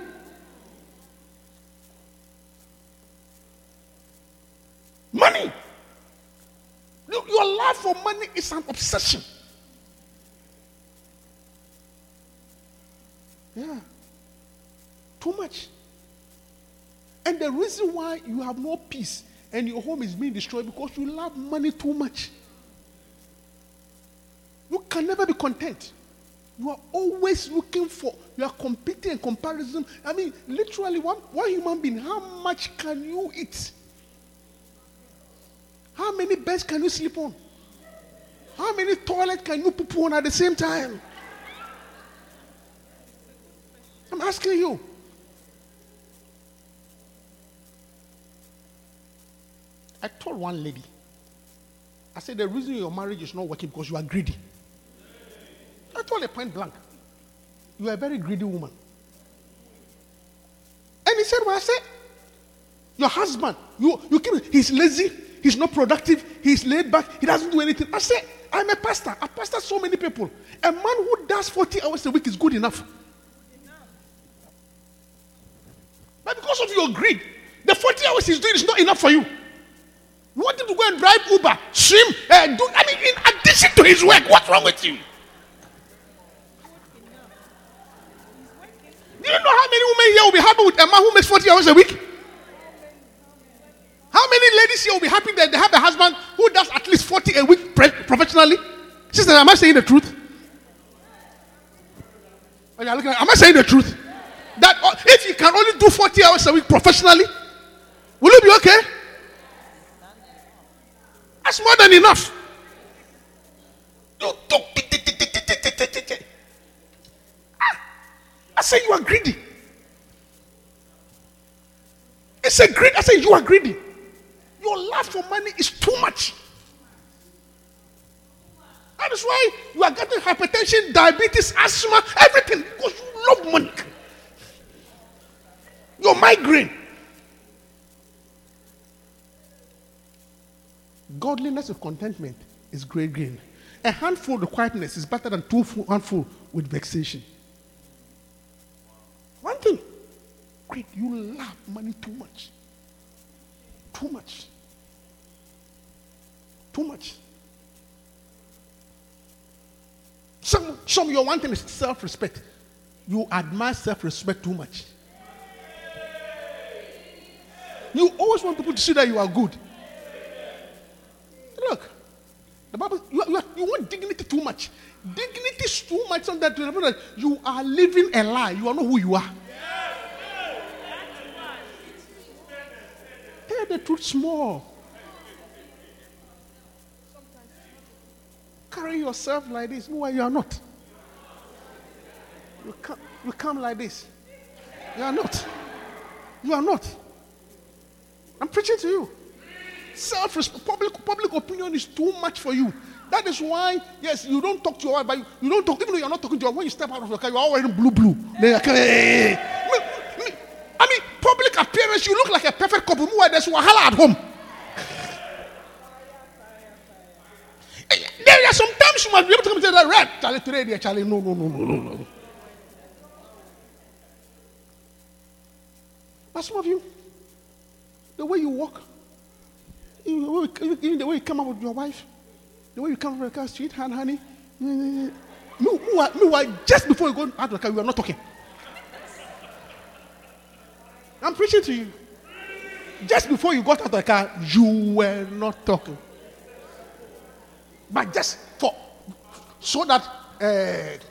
[SPEAKER 2] Money. Your your love for money is an obsession. Yeah. Too much. And the reason why you have no peace and your home is being destroyed because you love money too much. You can never be content. You are always looking for, you are competing and comparison. I mean, literally, one, one human being, how much can you eat? How many beds can you sleep on? How many toilets can you poop on at the same time? I'm asking you. I told one lady, I said, the reason your marriage is not working because you are greedy. I told her point blank, you are a very greedy woman. And he said, Well, I said, your husband, you, you keep, he's lazy, he's not productive, he's laid back, he doesn't do anything. I said, I'm a pastor. I pastor so many people. A man who does 40 hours a week is good enough. But because of your greed, the 40 hours he's doing is not enough for you. You want him to go and drive Uber, swim, uh, do, I mean, in addition to his work, what's wrong with you? Do you know how many women here will be happy with a man who makes 40 hours a week? How many ladies here will be happy that they have a husband who does at least 40 a week professionally? Sister, am I saying the truth? Oh, you're looking at- Am I saying the truth? That uh, if you can only do 40 hours a week professionally, will you be okay? That's more than enough. You. I say you are greedy. I say greed. I say you are greedy. Your love for money is too much. That is why you are getting hypertension, diabetes, asthma, everything because you love money. Your migraine. Godliness with contentment is great gain. A handful of quietness is better than two handful with vexation. One thing, great, you love money too much. Too much. Too much. Some, some your one thing is self-respect. You admire self-respect too much. You always want people to see that you are good. Look, the Bible, you, you, you want dignity too much. Dignity is too much so that you are living a lie. You are not who you are. Tell the truth small. Carry yourself like this. No, you are not. You come, you come like this. You are not. You are not. I'm preaching to you. Self public, public opinion is too much for you. That is why, yes, you don't talk to your wife, but you, don't talk, even though you're not talking to her, when you step out of your car, you're all wearing blue, blue. Then you're, hey, I mean, public appearance, you look like a perfect couple. Who there's wahala at home. There are sometimes you must be able to come and say right, Charlie, today, Charlie, no, no, no, no, no, no. But some of you, the way you walk, the way you come up with your wife, the way you come from the car, sweet hand, honey. Meanwhile, meanwhile, just before you go out of the car, you are not talking. I'm preaching to you. Just before you got out of the car, you were not talking. But just for so that uh,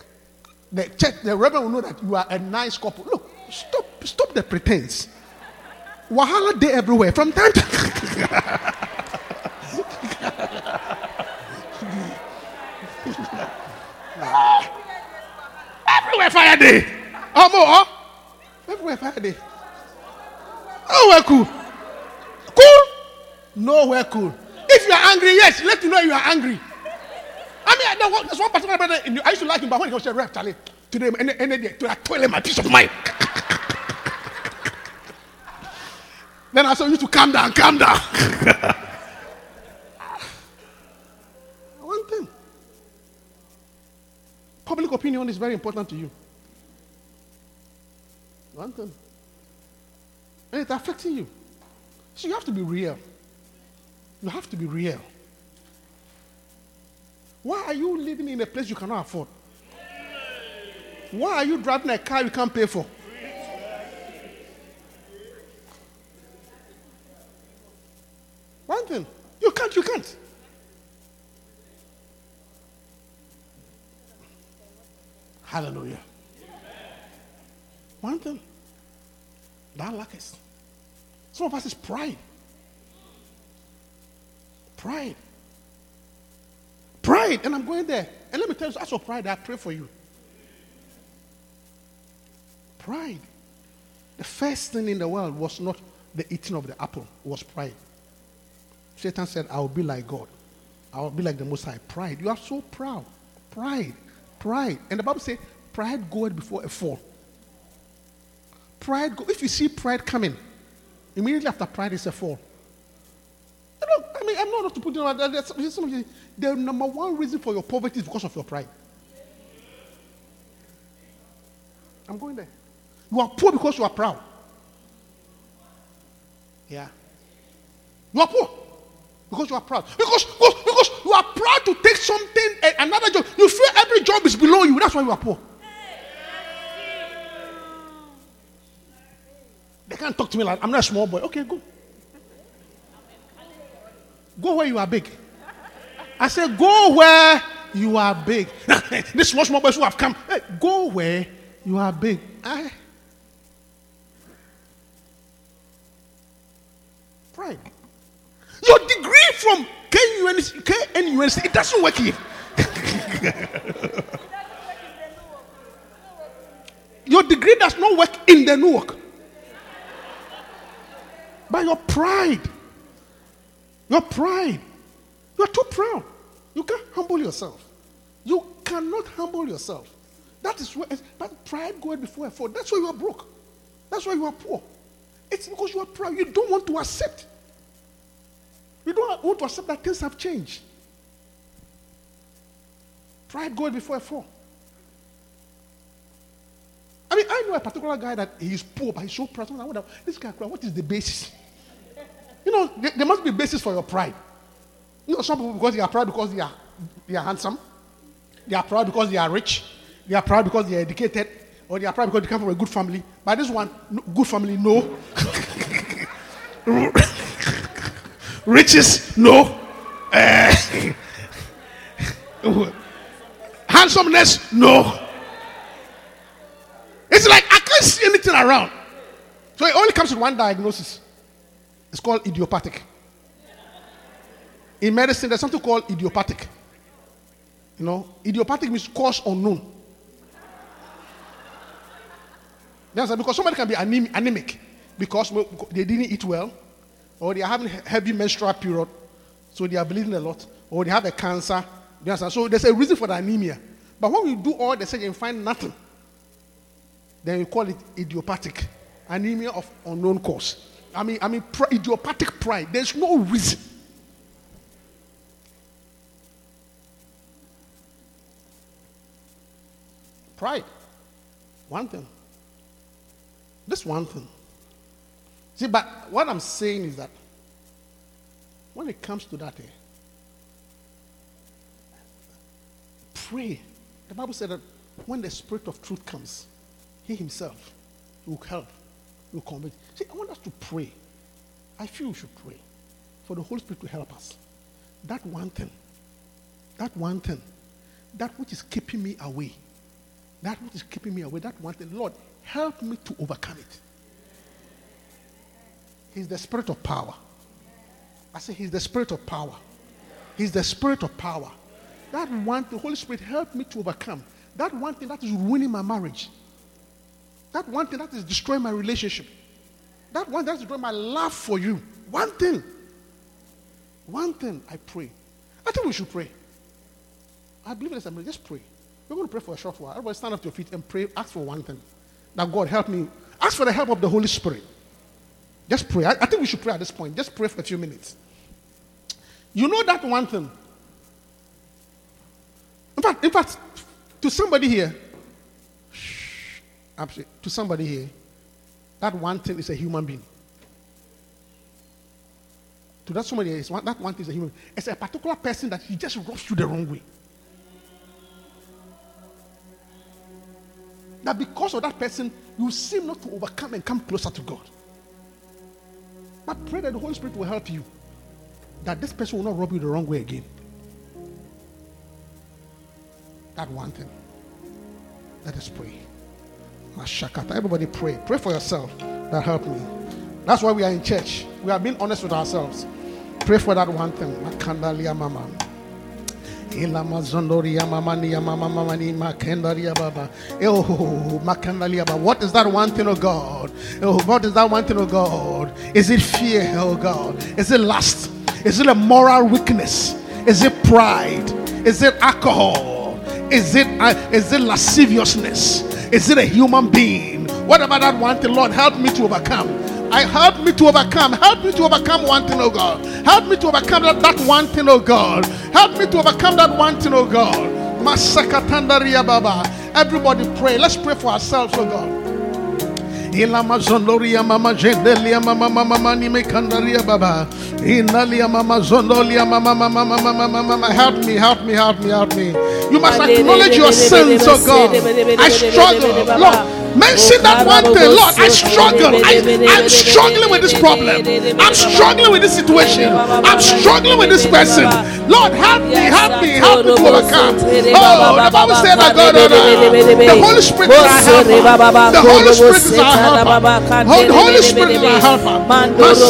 [SPEAKER 2] the church, the reverend will know that you are a nice couple. Look, stop, stop the pretense. Wahala day everywhere from time to everywhere fire day. Oh, more, everywhere fire day. Oh, we're cool. Cool? Nowhere cool. If you are angry, yes, let you know you are angry. I mean, was- there's one particular brother I used to like him, but when he was a rep, Charlie, today, and and then to that toilet, my peace of mind. Then I saw you to calm down, calm down. one thing. Public opinion is very important to you. One thing. And it's affecting you. So you have to be real. You have to be real. Why are you living in a place you cannot afford? Why are you driving a car you can't pay for? Thing, you can't, you can't. Hallelujah. One thing, that lackest. Some of us is pride. Pride. Pride. And I'm going there. And let me tell you, as for pride, I pray for you. Pride. The first thing in the world was not the eating of the apple, was pride. Satan said, I will be like God. I will be like the Most High. Pride. You are so proud. Pride. Pride. And the Bible says, pride goeth before a fall. Pride, go- if you see pride coming, immediately after pride is a fall. Know, I mean, I'm not to put you- The number one reason for your poverty is because of your pride. I'm going there. You are poor because you are proud. Yeah. You are poor because you are proud. Because, because, because you are proud to take something, eh, another job. You feel every job is below you. That's why you are poor. They can't talk to me like I'm not a small boy. Okay, go. Go where you are big. I said, go where you are big. this small, small boys who have come, hey, go where you are big. I, pride. Your degree from KUNC, KNUNC, it doesn't work here. Your degree does not work in the Newark. By your pride. Your pride. You are too proud. You can't humble yourself. You cannot humble yourself. That is where that pride goes before a fall. That's why you are broke. That's why you are poor. It's because you are proud. You don't want to accept. You don't want to accept that things have changed. Pride goes before a fall. I mean, I know a particular guy that he is poor, but he's so proud. I wonder, this guy, what is the basis? You know, there, must be basis for your pride. You know, some people because they are proud because they are they are handsome, they are proud because they are rich, they are proud because they are educated, or they are proud because they come from a good family. But this one, good family, no. Riches, no. Eh, handsomeness, no. It's like I can't see anything around. So it only comes with one diagnosis. It's called idiopathic. In medicine, there's something called idiopathic. You know, idiopathic means cause unknown. Because somebody can be anemic because they didn't eat well, or they are having heavy menstrual period, so they are bleeding a lot, or they have a cancer. You understand? So there's a reason for the anemia. But when we do all the surgery and find nothing, then we call it idiopathic, anemia of unknown cause. I mean, I mean, pr- idiopathic pride. There's no reason. Pride. One thing. This one thing. See, but what I'm saying is that when it comes to that, eh, pray. The Bible said that when the Spirit of truth comes, He Himself will help, will convince. See, I want us to pray. I feel we should pray for the Holy Spirit to help us. That one thing, that one thing, that which is keeping me away, that which is keeping me away, that one thing, Lord, help me to overcome it. He's the spirit of power. I say, He's the spirit of power. He's the spirit of power. That one, the Holy Spirit helped me to overcome. That one thing that is ruining my marriage. That one thing that is destroying my relationship. That one that's destroying my love for you. One thing. One thing I pray. I think we should pray. I believe in this. Just pray. We're going to pray for a short while. Everybody stand up to your feet and pray. Ask for one thing. That God help me. Ask for the help of the Holy Spirit. Just pray. I, I think we should pray at this point. Just pray for a few minutes. You know that one thing. In fact, in fact, to somebody here, to somebody here, that one thing is a human being. To that somebody else, that one thing is a human. It's a particular person that he just rubs you the wrong way. That because of that person, you seem not to overcome and come closer to God. But pray that the Holy Spirit will help you. That this person will not rub you the wrong way again. That one thing. Let us pray. Mashakata. Everybody pray. Pray for yourself. That help me. That's why we are in church. We are being honest with ourselves. Pray for that one thing. Makandalia mama. Oh, what is that one thing, oh God? Oh, what is that one thing, oh God? Is it fear, oh God? Is it lust? Is it a moral weakness? Is it pride? Is it alcohol? Is it uh, is it lasciviousness? Is it a human being? Whatever that one thing, Lord, help me to overcome. I help me to overcome. Help me to overcome one thing, oh God. Help me to overcome that, that one thing, oh God. Help me to overcome that one thing, oh God. Masakatandaria Baba. Everybody pray. Let's pray for ourselves, oh God. Ilama zondoria mama jendelia mama mama mani me kandaria baba. Inalia mama zondolia mama mama mama mama mama. Help me, help me, help me, help me. You must acknowledge your sins, oh God. I struggle, Lord. Mention that one thing, oh, Lord. I struggle. I, I'm struggling with this problem. I'm struggling with this situation. I'm struggling with this person. Lord, help me, help me, help me to overcome. Oh, the Bible said that God, oh, the Holy Spirit is our helper. The Holy Spirit is our helper. The Holy Spirit is our helper. Oh,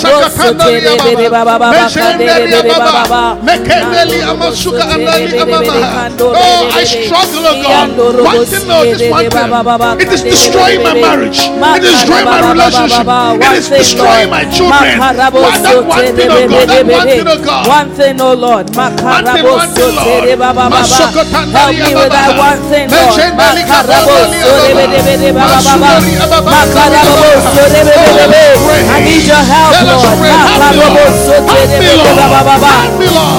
[SPEAKER 2] oh I struggle, oh God. One thing, Lord, this one thing. It is destroying my marriage. It is destroying my relationship. It is destroying my children. One thing, oh God. That one thing, oh God.
[SPEAKER 3] One thing, oh Lord. Help me with that one thing, Lord. I need your help, Lord. Help me, Lord. Help me, Lord.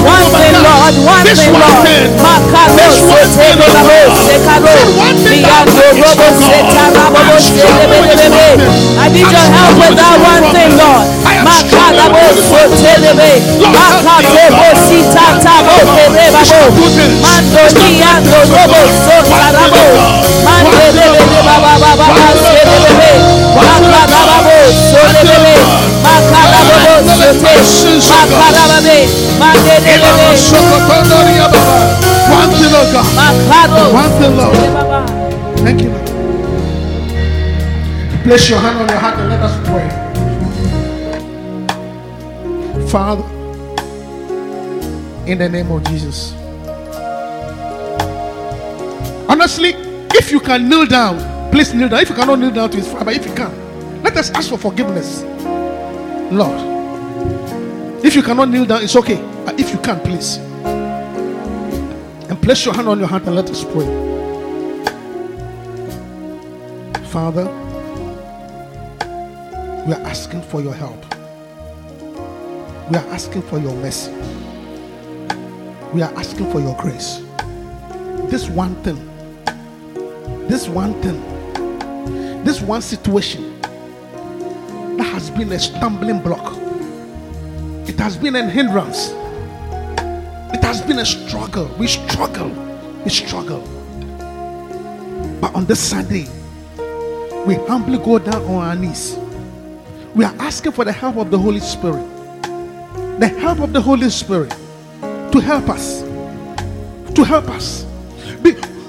[SPEAKER 3] One thing, Lord. One thing, Lord. Sote babo sekaro. Biyando robo seta. I need your help with that one thing, Lord. Makarabo sote bebe. Makate bo sita tabo bebe babo. Mando Robo
[SPEAKER 2] One thing, Lord. Thank you, Lord. Place your hand on your heart and let us pray. Father, in the name of Jesus. Honestly, if you can kneel down, please kneel down. If you cannot kneel down to his father, if you can, let us ask for forgiveness. Lord. If you cannot kneel down, it's okay. But if you can, please. Place your hand on your heart and let us pray. Father, We are asking for your help. We are asking for your mercy. We are asking for your grace. This one thing, this one thing, this one situation that has been a stumbling block, it has been a hindrance, has been a struggle. We struggle, we struggle. But on this Sunday, we humbly go down on our knees. We are asking for the help of the Holy Spirit. The help of the Holy Spirit to help us. To help us.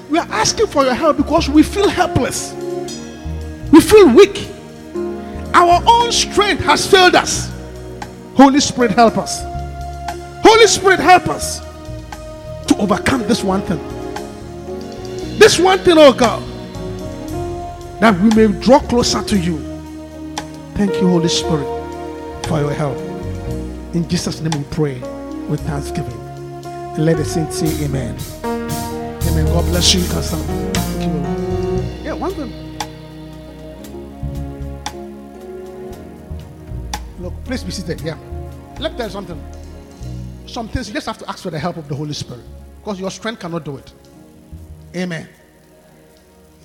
[SPEAKER 2] We are asking for your help because we feel helpless. We feel weak. Our own strength has failed us. Holy Spirit, help us. Holy Spirit, help us overcome this one thing. This one thing, oh God, that we may draw closer to you. Thank you, Holy Spirit, for your help. In Jesus' name we pray with thanksgiving. And let the saints say amen. Amen. God bless you. You. Thank you. Yeah, one thing. Look, please be seated. Yeah. Let me tell you something. Some things you just have to ask for the help of the Holy Spirit. Because your strength cannot do it. Amen.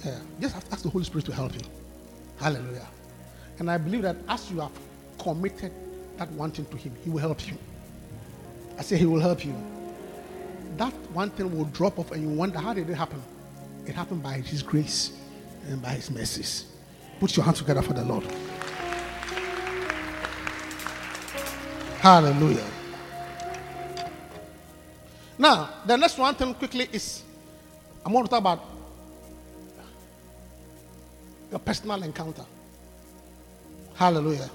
[SPEAKER 2] Yeah. Just ask the Holy Spirit to help you. Hallelujah. And I believe that as you have committed that one thing to Him, He will help you. I say He will help you. That one thing will drop off, and you wonder how did it happen? It happened by His grace and by His mercies. Put your hands together for the Lord. Hallelujah. Now, the next one thing quickly is I'm going to talk about your personal encounter. Hallelujah.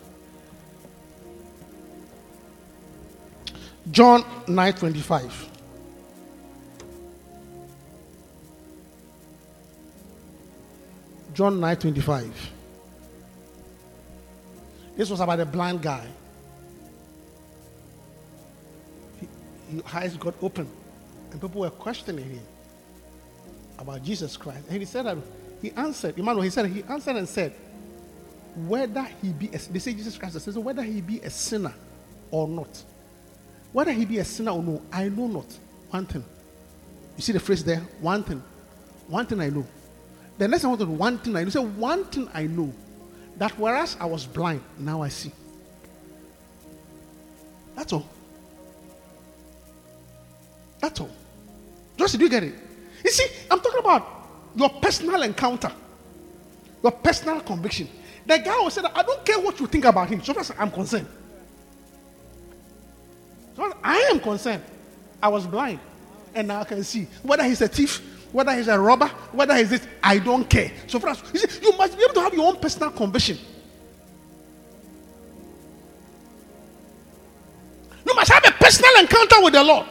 [SPEAKER 2] John 9 25. John 9 25. This was about a blind guy. Eyes got open, and people were questioning him about Jesus Christ. And he said that he answered, Emmanuel, he said, he answered and said, whether he be, a, they say Jesus Christ says, whether he be a sinner or not. Whether he be a sinner or no, I know not. One thing. You see the phrase there? One thing. One thing I know. The next I one, one thing I know. Say, one thing I know. That whereas I was blind, now I see. That's all. That's all. Just do you get it? You see, I'm talking about your personal encounter, your personal conviction. The guy will say that I don't care what you think about him, so I'm concerned. So I am concerned. I was blind, and now I can see whether he's a thief, whether he's a robber, whether he's this. I don't care. So far as you see, you must be able to have your own personal conviction. You must have a personal encounter with the Lord.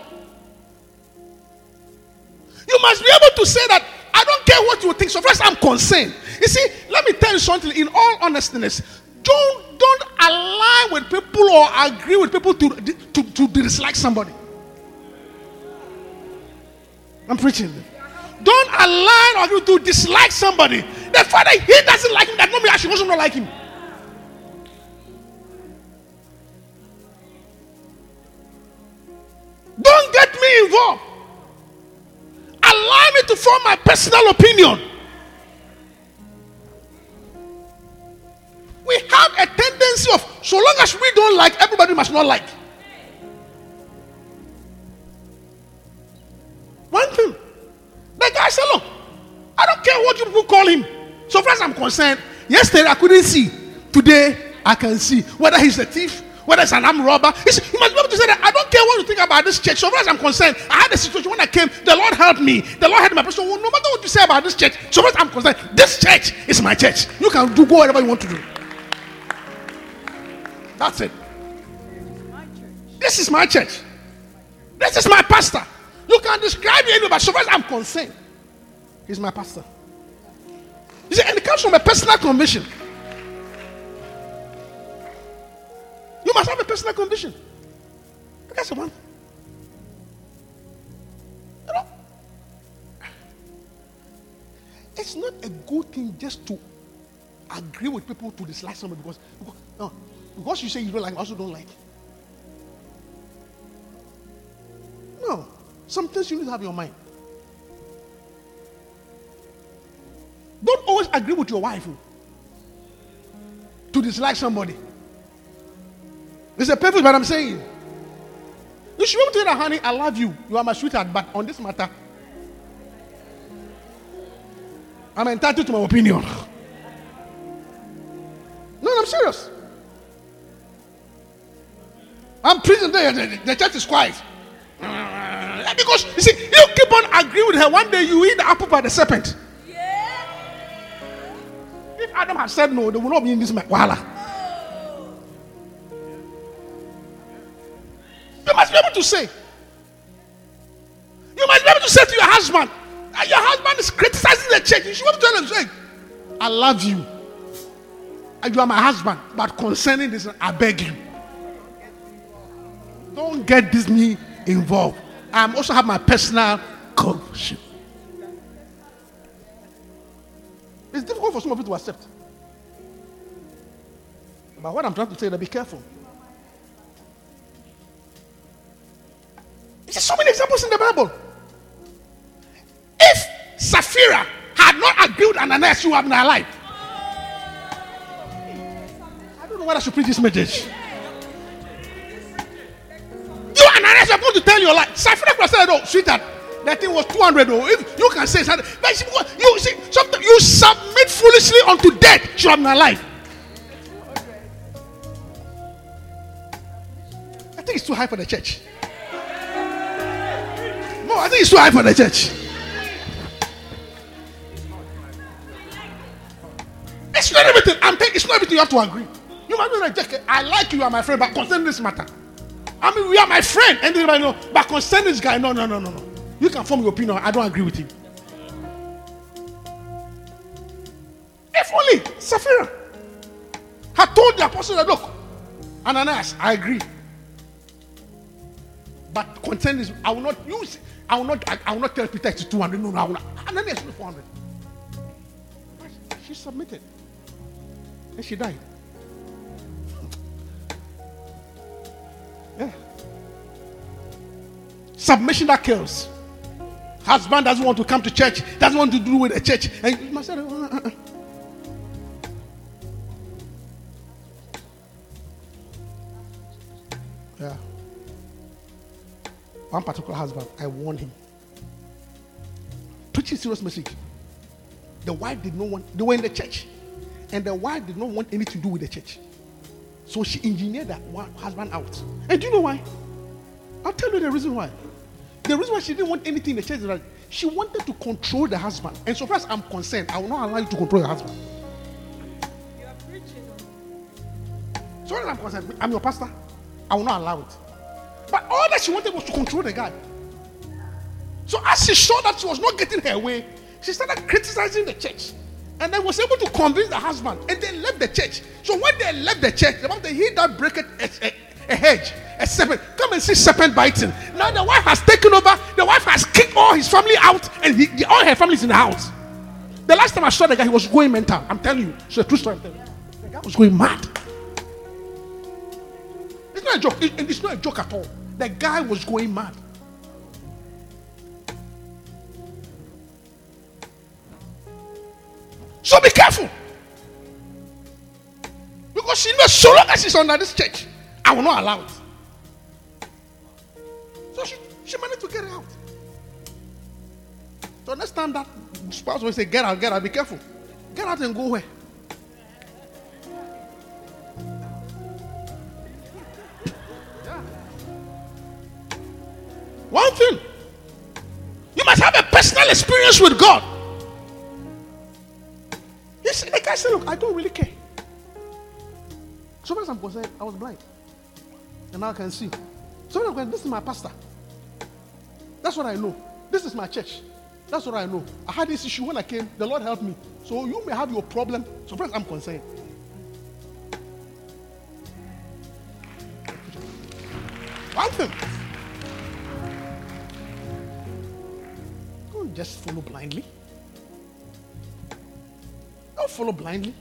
[SPEAKER 2] You must be able to say that I don't care what you think. So first, I'm concerned. You see, let me tell you something. In all honestiness, don't don't align with people or agree with people to to, to dislike somebody. I'm preaching. Don't align or agree to dislike somebody. The father he doesn't like him. That no me I should also not like him. Don't get me involved allow me to form my personal opinion. We have a tendency of, so long as we don't like, everybody must not like. One thing, the guy said, Look, I don't care what you people call him. So far as I'm concerned, yesterday I couldn't see. Today I can see. Whether he's a thief, whether it's an armed robber. You, see, you must be able to say that I don't care what you think about this church. So far as I'm concerned, I had a situation when I came, the Lord helped me. The Lord had my person. Well, no matter what you say about this church, so far as I'm concerned, this church is my church. You can do go whatever you want to do. That's it. This is my church. This is my pastor. You can describe me anyway, but so far as I'm concerned, he's my pastor. You see, and it comes from a personal conviction. You must have a personal condition. That's the one. You know, it's not a good thing just to agree with people to dislike somebody because, because, no, because you say you don't like, I also don't like. No. Some things you need to have in your mind. Don't always agree with your wife oh, to dislike somebody. It's a purpose, but I'm saying. You should be able to say honey, I love you. You are my sweetheart, but on this matter, I'm entitled to my opinion. No, I'm serious. I'm preaching there, the, the church is quiet. Because you see, you keep on agreeing with her. One day you eat the apple by the serpent. If Adam had said no, they would not be in this wala. You must be able to say. You must be able to say to your husband, and your husband is criticizing the church. You should be able to tell him, say, I love you. And you are my husband. But concerning this, I beg you. Don't get me involved. I also have my personal conviction. It's difficult for some of you to accept. But what I'm trying to say is be careful. There's so many examples in the Bible. If Sapphira had not agreed with Ananias, she would have been alive. I don't know whether I should preach this message. You Ananias are going to tell your life. Sapphira could have said, "Oh, sweetheart, that thing was 200 though. If you can say something, but you see, something you submit foolishly unto death, would have been alive. I think it's too high for the church. No, I think it's too high for the church. It's not everything. I'm taking. It's not everything you have to agree. You might be like, I like you, you are my friend, but concerning this matter, I mean, we are my friend, and everybody know. But concerning this guy, no, no, no, no, no. You can form your opinion. I don't agree with him. If only Sapphira had told the apostle that, look, Ananias, I agree. But concerning this, I will not use. I will not. I, I will not tell Peter it's 200. No, no, I will not. Ananias is 400. She submitted. And she died. Yeah. Submission that kills. Husband doesn't want to come to church, doesn't want to do with the church. And you must say, uh, uh, uh. Yeah. One particular husband, I warned him. Preaching serious message. The wife did not want, they were in the church, and the wife did not want anything to do with the church. So she engineered that one husband out. And do you know why? I'll tell you the reason why. The reason why she didn't want anything in the church is that she wanted to control the husband. And so far as I'm concerned, I will not allow you to control your husband. You are preaching. Oh. So far as I'm concerned, I'm your pastor. I will not allow it. But all that she wanted was to control the guy. So as she saw that she was not getting her way, she started criticizing the church. And then was able to convince the husband. And they left the church. So when they left the church, the moment they hit that break a, a, a hedge, a serpent. Come and see serpent biting. Now the wife has taken over. The wife has kicked all his family out, and he, all her family is in the house. The last time I saw the guy, he was going mental. I'm telling you, it's a true story. The guy was going mad. It's not a joke. It, it's not a joke at all. The guy was going mad. So be careful. Because she knows so long as she's under this church, I will not allow it. So she, she managed to get out. Next time that spouse will say, Get out, get out, be careful. Get out and go where? One thing you must have a personal experience with God. You see, the guy said, Look, I don't really care. So far as I'm concerned, I was blind. And now I can see. So I'm going, this is my pastor. That's what I know. This is my church. That's what I know. I had this issue when I came. The Lord helped me. So you may have your problem. So far as I'm concerned. One thing. Just follow blindly. Don't follow blindly.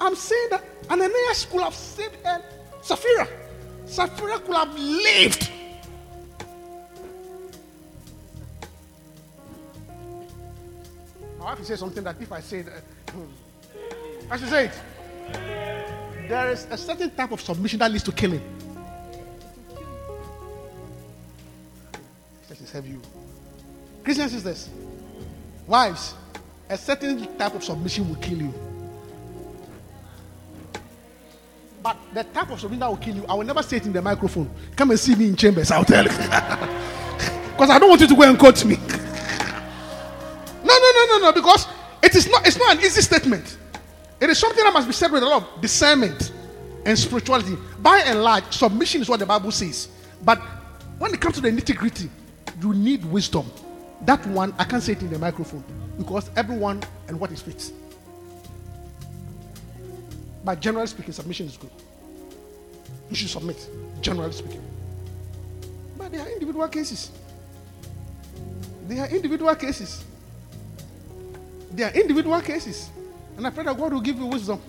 [SPEAKER 2] I'm saying that Ananias could have saved her. Sapphira. Sapphira could have lived. My wife say something that if I say that, I uh, should say it. There is a certain type of submission that leads to killing. This is heavy. Christian sisters, wives, a certain type of submission will kill you. But the type of submission that will kill you, I will never say it in the microphone. Come and see me in chambers, I'll tell you. Because I don't want you to go and quote me. no, no, no, no, no, because it is not it's not an easy statement. It is something that must be said with a lot of discernment and spirituality. By and large, submission is what the Bible says. But when it comes to the nitty gritty, you need wisdom. That one, I can't say it in the microphone because everyone and what is fit. But generally speaking, submission is good. You should submit, generally speaking. But there are individual cases. There are individual cases. There are individual cases. And I pray that God will give you wisdom.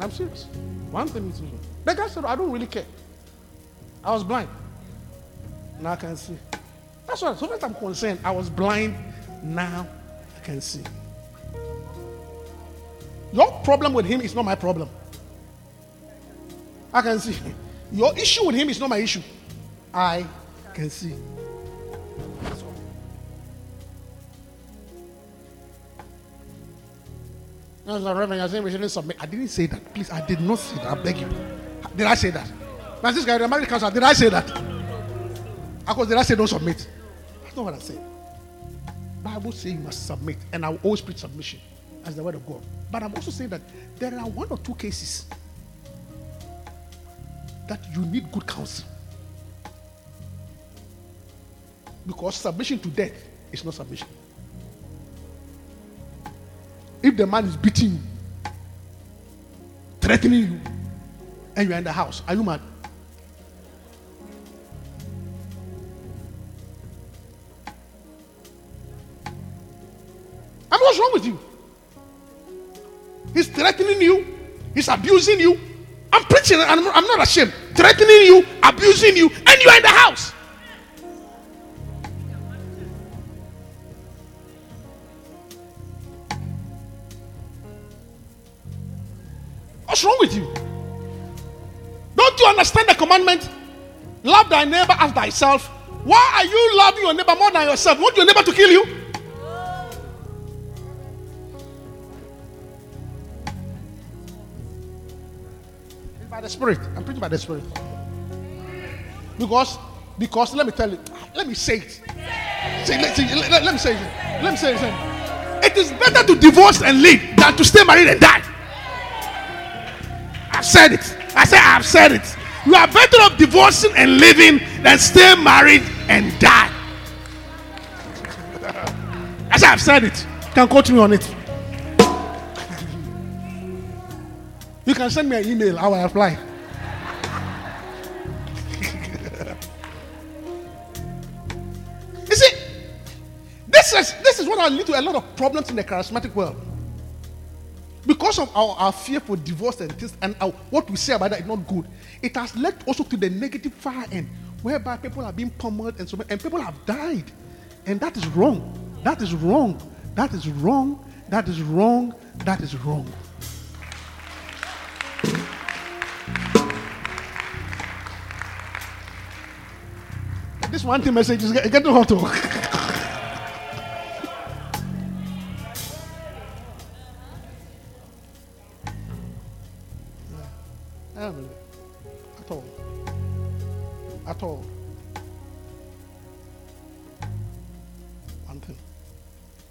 [SPEAKER 2] I'm serious. One thing is, the guy said, I don't really care. I was blind. Now I can see. That's why, so far as I'm concerned, I was blind. Now I can see. Your problem with him is not my problem. I can see. Your issue with him is not my issue. I can see. No, no, Reverend, you're saying we shouldn't submit. I didn't say that. Please, I did not say that. I beg you. Did I say that? Guy, the American council, did I say that? Of course, did I say don't submit? That's not what I said. Bible says you must submit, and I will always preach submission as the word of God. But I'm also saying that there are one or two cases that you need good counsel. Because submission to death is not submission. If the man is beating you, threatening you, and you're in the house, are you mad? I mean, what's wrong with you? He's threatening you, he's abusing you. I'm preaching, I'm, I'm not ashamed. Threatening you, abusing you, and you're in the house. Commandment? Love thy neighbor as thyself. Why are you loving your neighbor more than yourself? Want your neighbor to kill you? By the Spirit. I'm preaching by the Spirit. Because, because let me tell you, let me say it. Say, let, let, let me say it. Let me say it. It is better to divorce and leave than to stay married and die. I've said it. I said I've said it. You are better off divorcing and living than stay married and die. I said I've said it. You can quote me on it. You can send me an email. I will reply. you see, this is this is what will lead to a lot of problems in the charismatic world. Because of our, our fear for divorce and this and our, what we say about that is not good, it has led also to the negative far end, whereby people are being pummeled and so and people have died. And that is wrong. That is wrong. That is wrong. That is wrong. That is wrong. This one thing message is get- getting hot. Oh.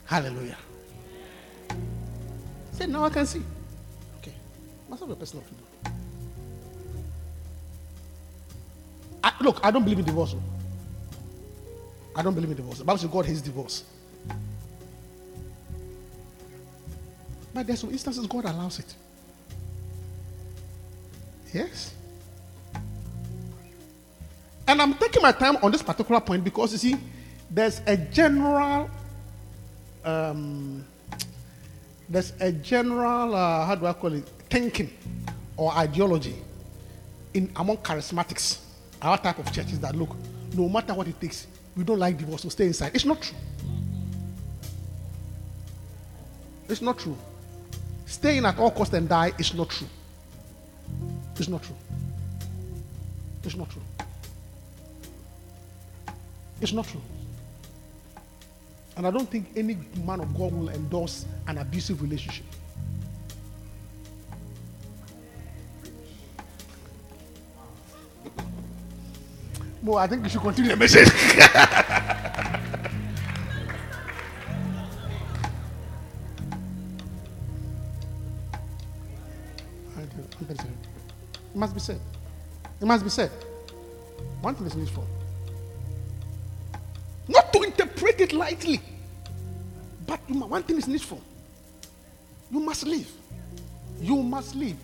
[SPEAKER 2] Hallelujah. Say, now I can see. Okay. Must have a personal opinion. I, look, I don't believe in divorce. oh. I don't believe in divorce. The Bible says God hates divorce. But there's some instances God allows it. Yes. And I'm taking my time on this particular point because you see, there's a general, um, there's a general, uh, how do I call it, thinking or ideology in among charismatics, our type of churches that look, no matter what it takes, we don't like divorce, so stay inside. It's not true. It's not true. Staying at all cost and die is not true. It's not true. It's not true. It's not true. And I don't think any man of God will endorse an abusive relationship. Well, I think we should continue the message. it must be said. It must be said. One thing is useful. Not to interpret it lightly, but one thing is needful. You must live. You must live.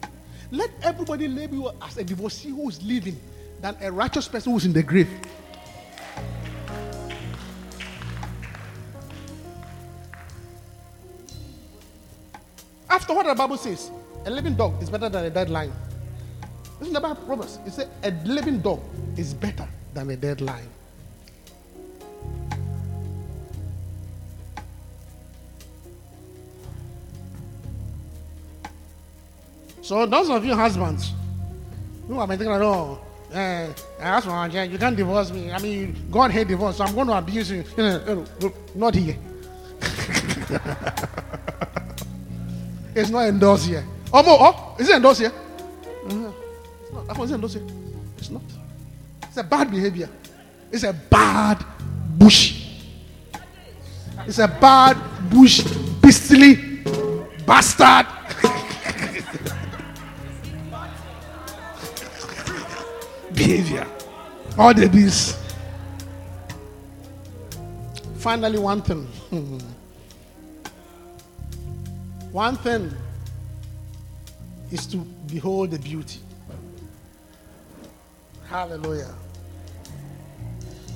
[SPEAKER 2] Let everybody label you as a divorcee who is living than a righteous person who's in the grave. After what the Bible says, a living dog is better than a dead lion. Isn't the Bible Proverbs? It says a living dog is better than a dead lion. So those of you husbands who been thinking, oh, uh, that's one, you can't divorce me. I mean, God hate divorce, so I'm going to abuse you. Not here. it's not endorsed here. Oh, oh, is it endorsed here? Uh-huh. It's not. It's not. It's a bad behavior. It's a bad bush. It's a bad bush, beastly bastard. Behavior. All the this. Finally, one thing. one thing is to behold the beauty. Hallelujah.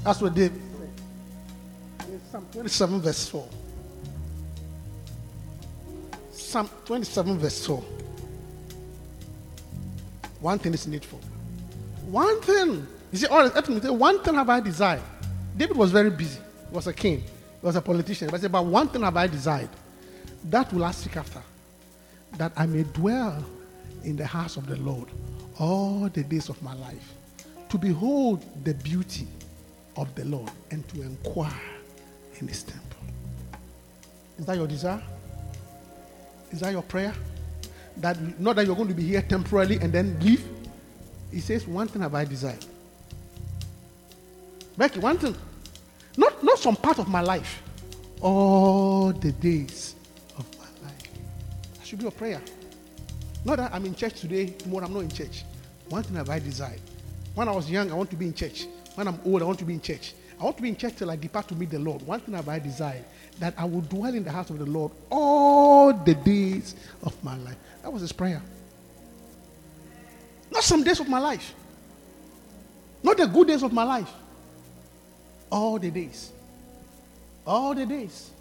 [SPEAKER 2] That's what David said. Psalm 27, verse 4. Psalm 27, verse 4. One thing is needful. One thing. You see, all one thing have I desired. David was very busy. He was a king. He was a politician. But he said, but one thing have I desired. That will I seek after. That I may dwell in the house of the Lord all the days of my life. To behold the beauty of the Lord and to inquire in his temple. Is that your desire? Is that your prayer? That not that you're going to be here temporarily and then leave? He says, One thing have I desired. Becky, one thing. Not, not some part of my life. All the days of my life. That should be a prayer. Not that I'm in church today, tomorrow I'm not in church. One thing have I desired. When I was young, I want to be in church. When I'm old, I want to be in church. I want to be in church till I depart to meet the Lord. One thing have I desired that I will dwell in the house of the Lord all the days of my life. That was his prayer. Not some days of my life. Not the good days of my life. All the days. All the days.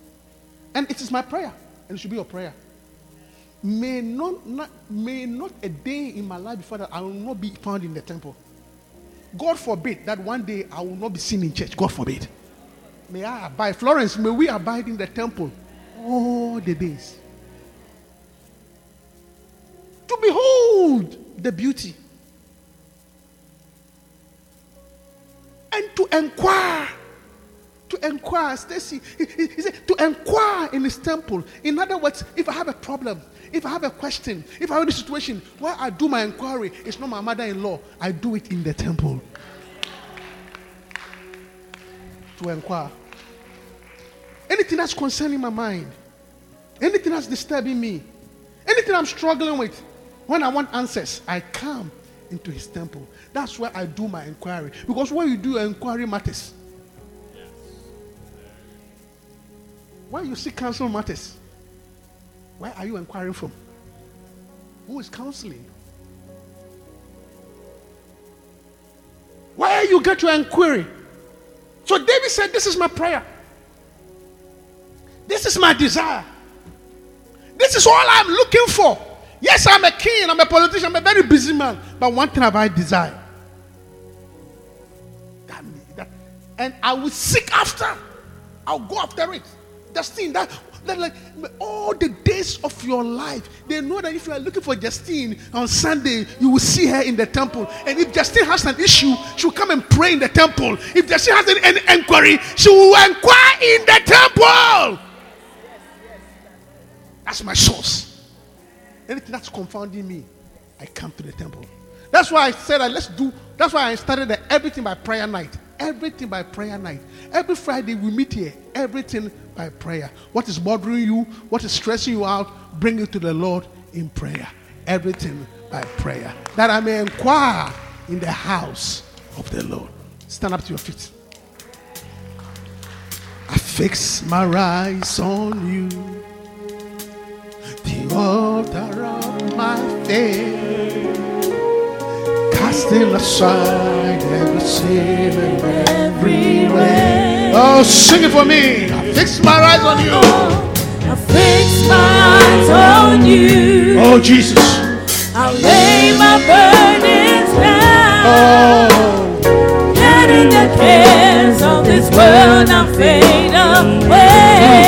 [SPEAKER 2] And it is my prayer. And it should be your prayer. May not, not, may not a day in my life before that I will not be found in the temple. God forbid that one day I will not be seen in church. God forbid. May I abide. Florence, may we abide in the temple all the days. To behold the beauty. And to inquire. To inquire, Stacy. He, he, he said, to inquire in his temple. In other words, if I have a problem, if I have a question, if I have a situation where I do my inquiry, it's not my mother in law. I do it in the temple. To inquire. Anything that's concerning my mind, anything that's disturbing me, anything I'm struggling with, when I want answers, I come into his temple. That's where I do my inquiry. Because where you do your inquiry matters. Why you seek counsel matters. Where are you inquiring from? Who is counseling? Where you get your inquiry. So David said, This is my prayer. This is my desire. This is all I'm looking for. Yes, I'm a king, I'm a politician, I'm a very busy man. But one thing have I desire. That, that, and I will seek after. I'll go after it. Justine, that, that like all the days of your life, they know that if you are looking for Justine on Sunday, you will see her in the temple. And if Justine has an issue, she will come and pray in the temple. If Justine has an, an inquiry, she will inquire in the temple. That's my source. Anything that's confounding me, I come to the temple. That's why I said that let's do, that's why I started the everything by prayer night. Everything by prayer night. Every Friday we meet here. Everything by prayer. What is bothering you, what is stressing you out, bring it to the Lord in prayer. Everything by prayer. That I may inquire in the house of the Lord. Stand up to your feet. I fix my eyes on you, the altar of my faith, casting aside every sin and every way. Oh, sing it for me. I fix my eyes on you.
[SPEAKER 3] I fix my eyes on you.
[SPEAKER 2] Oh, Jesus.
[SPEAKER 3] I'll lay my burdens down.
[SPEAKER 2] Oh,
[SPEAKER 3] Letting the cares of this world now fade away.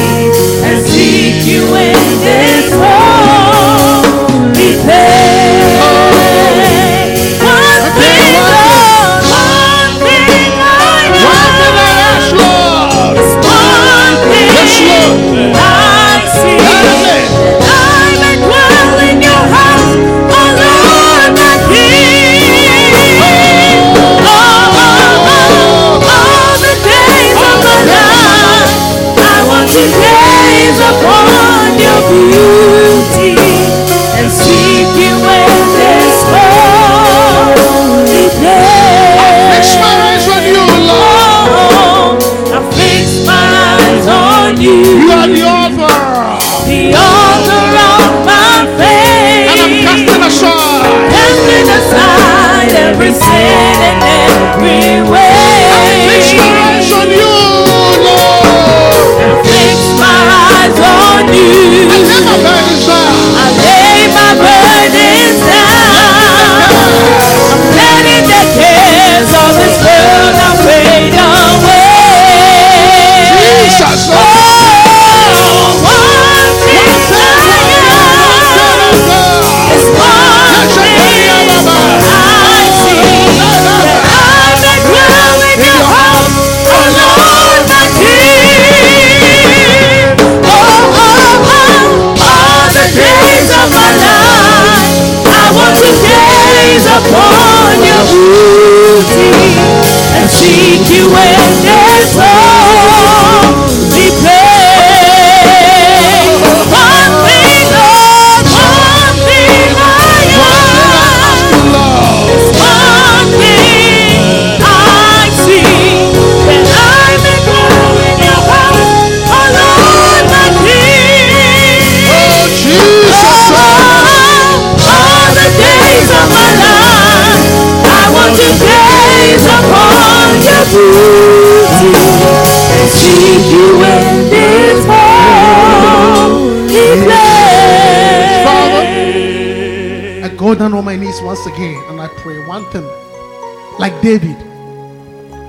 [SPEAKER 2] David,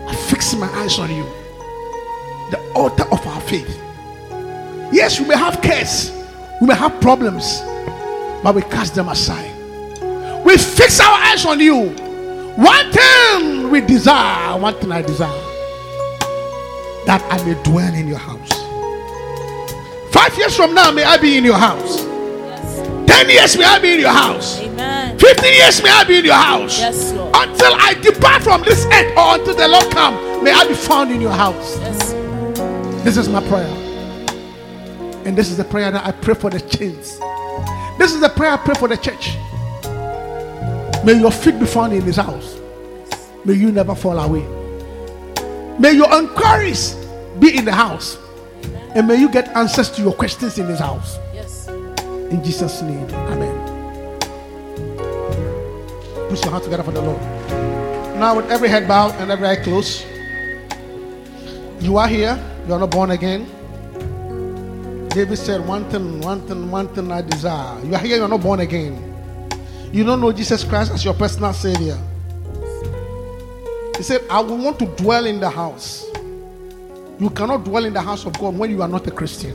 [SPEAKER 2] I fix my eyes on you, the altar of our faith. Yes, we may have cares, we may have problems, but we cast them aside. We fix our eyes on you. One thing we desire, one thing I desire, that I may dwell in your house. Five years from now, may I be in your house. Ten years, may I be in your house.
[SPEAKER 3] Amen.
[SPEAKER 2] 15 years may I be in your house.
[SPEAKER 3] Yes.
[SPEAKER 2] Until I depart from this earth or until the Lord come. May I be found in your house.
[SPEAKER 3] Yes.
[SPEAKER 2] This is my prayer. And this is the prayer that I pray for the chains. This is the prayer I pray for the church. May your feet be found in his house. May you never fall away. May your inquiries be in the house. And may you get answers to your questions in his house.
[SPEAKER 3] Yes.
[SPEAKER 2] In Jesus' name. Amen. Put your hands together for the Lord. Now, with every head bowed and every eye closed, you are here, you are not born again. David said, One thing, one thing, one thing I desire. You are here, you are not born again. You don't know Jesus Christ as your personal Savior. He said, I will want to dwell in the house. You cannot dwell in the house of God when you are not a Christian.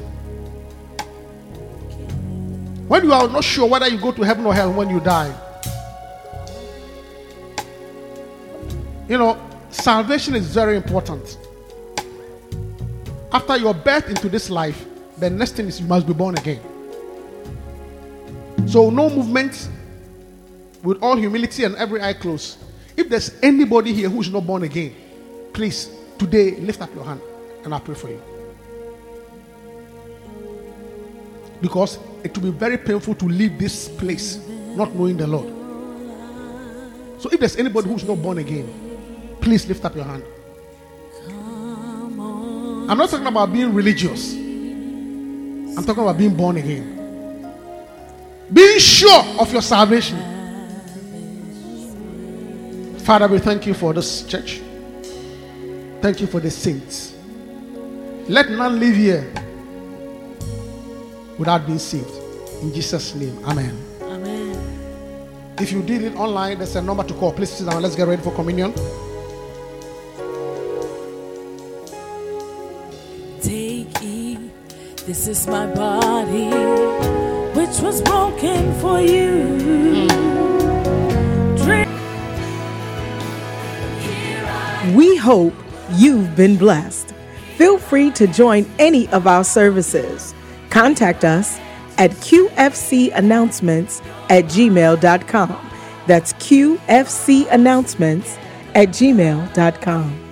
[SPEAKER 2] When you are not sure whether you go to heaven or hell when you die. You know, salvation is very important. After your birth into this life, the next thing is you must be born again. So, no movement with all humility and every eye closed. If there's anybody here who's not born again, please, today, lift up your hand and I'll pray for you. Because it will be very painful to leave this place not knowing the Lord. So if there's anybody who's not born again, please lift up your hand. I'm not talking about being religious. I'm talking about being born again. Being sure of your salvation. Father, we thank you for this church. Thank you for the saints. Let none live here without being saved. In Jesus' name, Amen.
[SPEAKER 3] Amen.
[SPEAKER 2] If you did it online, there's a number to call. Please sit down. Let's get ready for communion.
[SPEAKER 3] This is my body, which was broken for you. Drink.
[SPEAKER 1] We hope you've been blessed. Feel free to join any of our services. Contact us at qfcannouncements at gmail.com. That's qfcannouncements at gmail.com.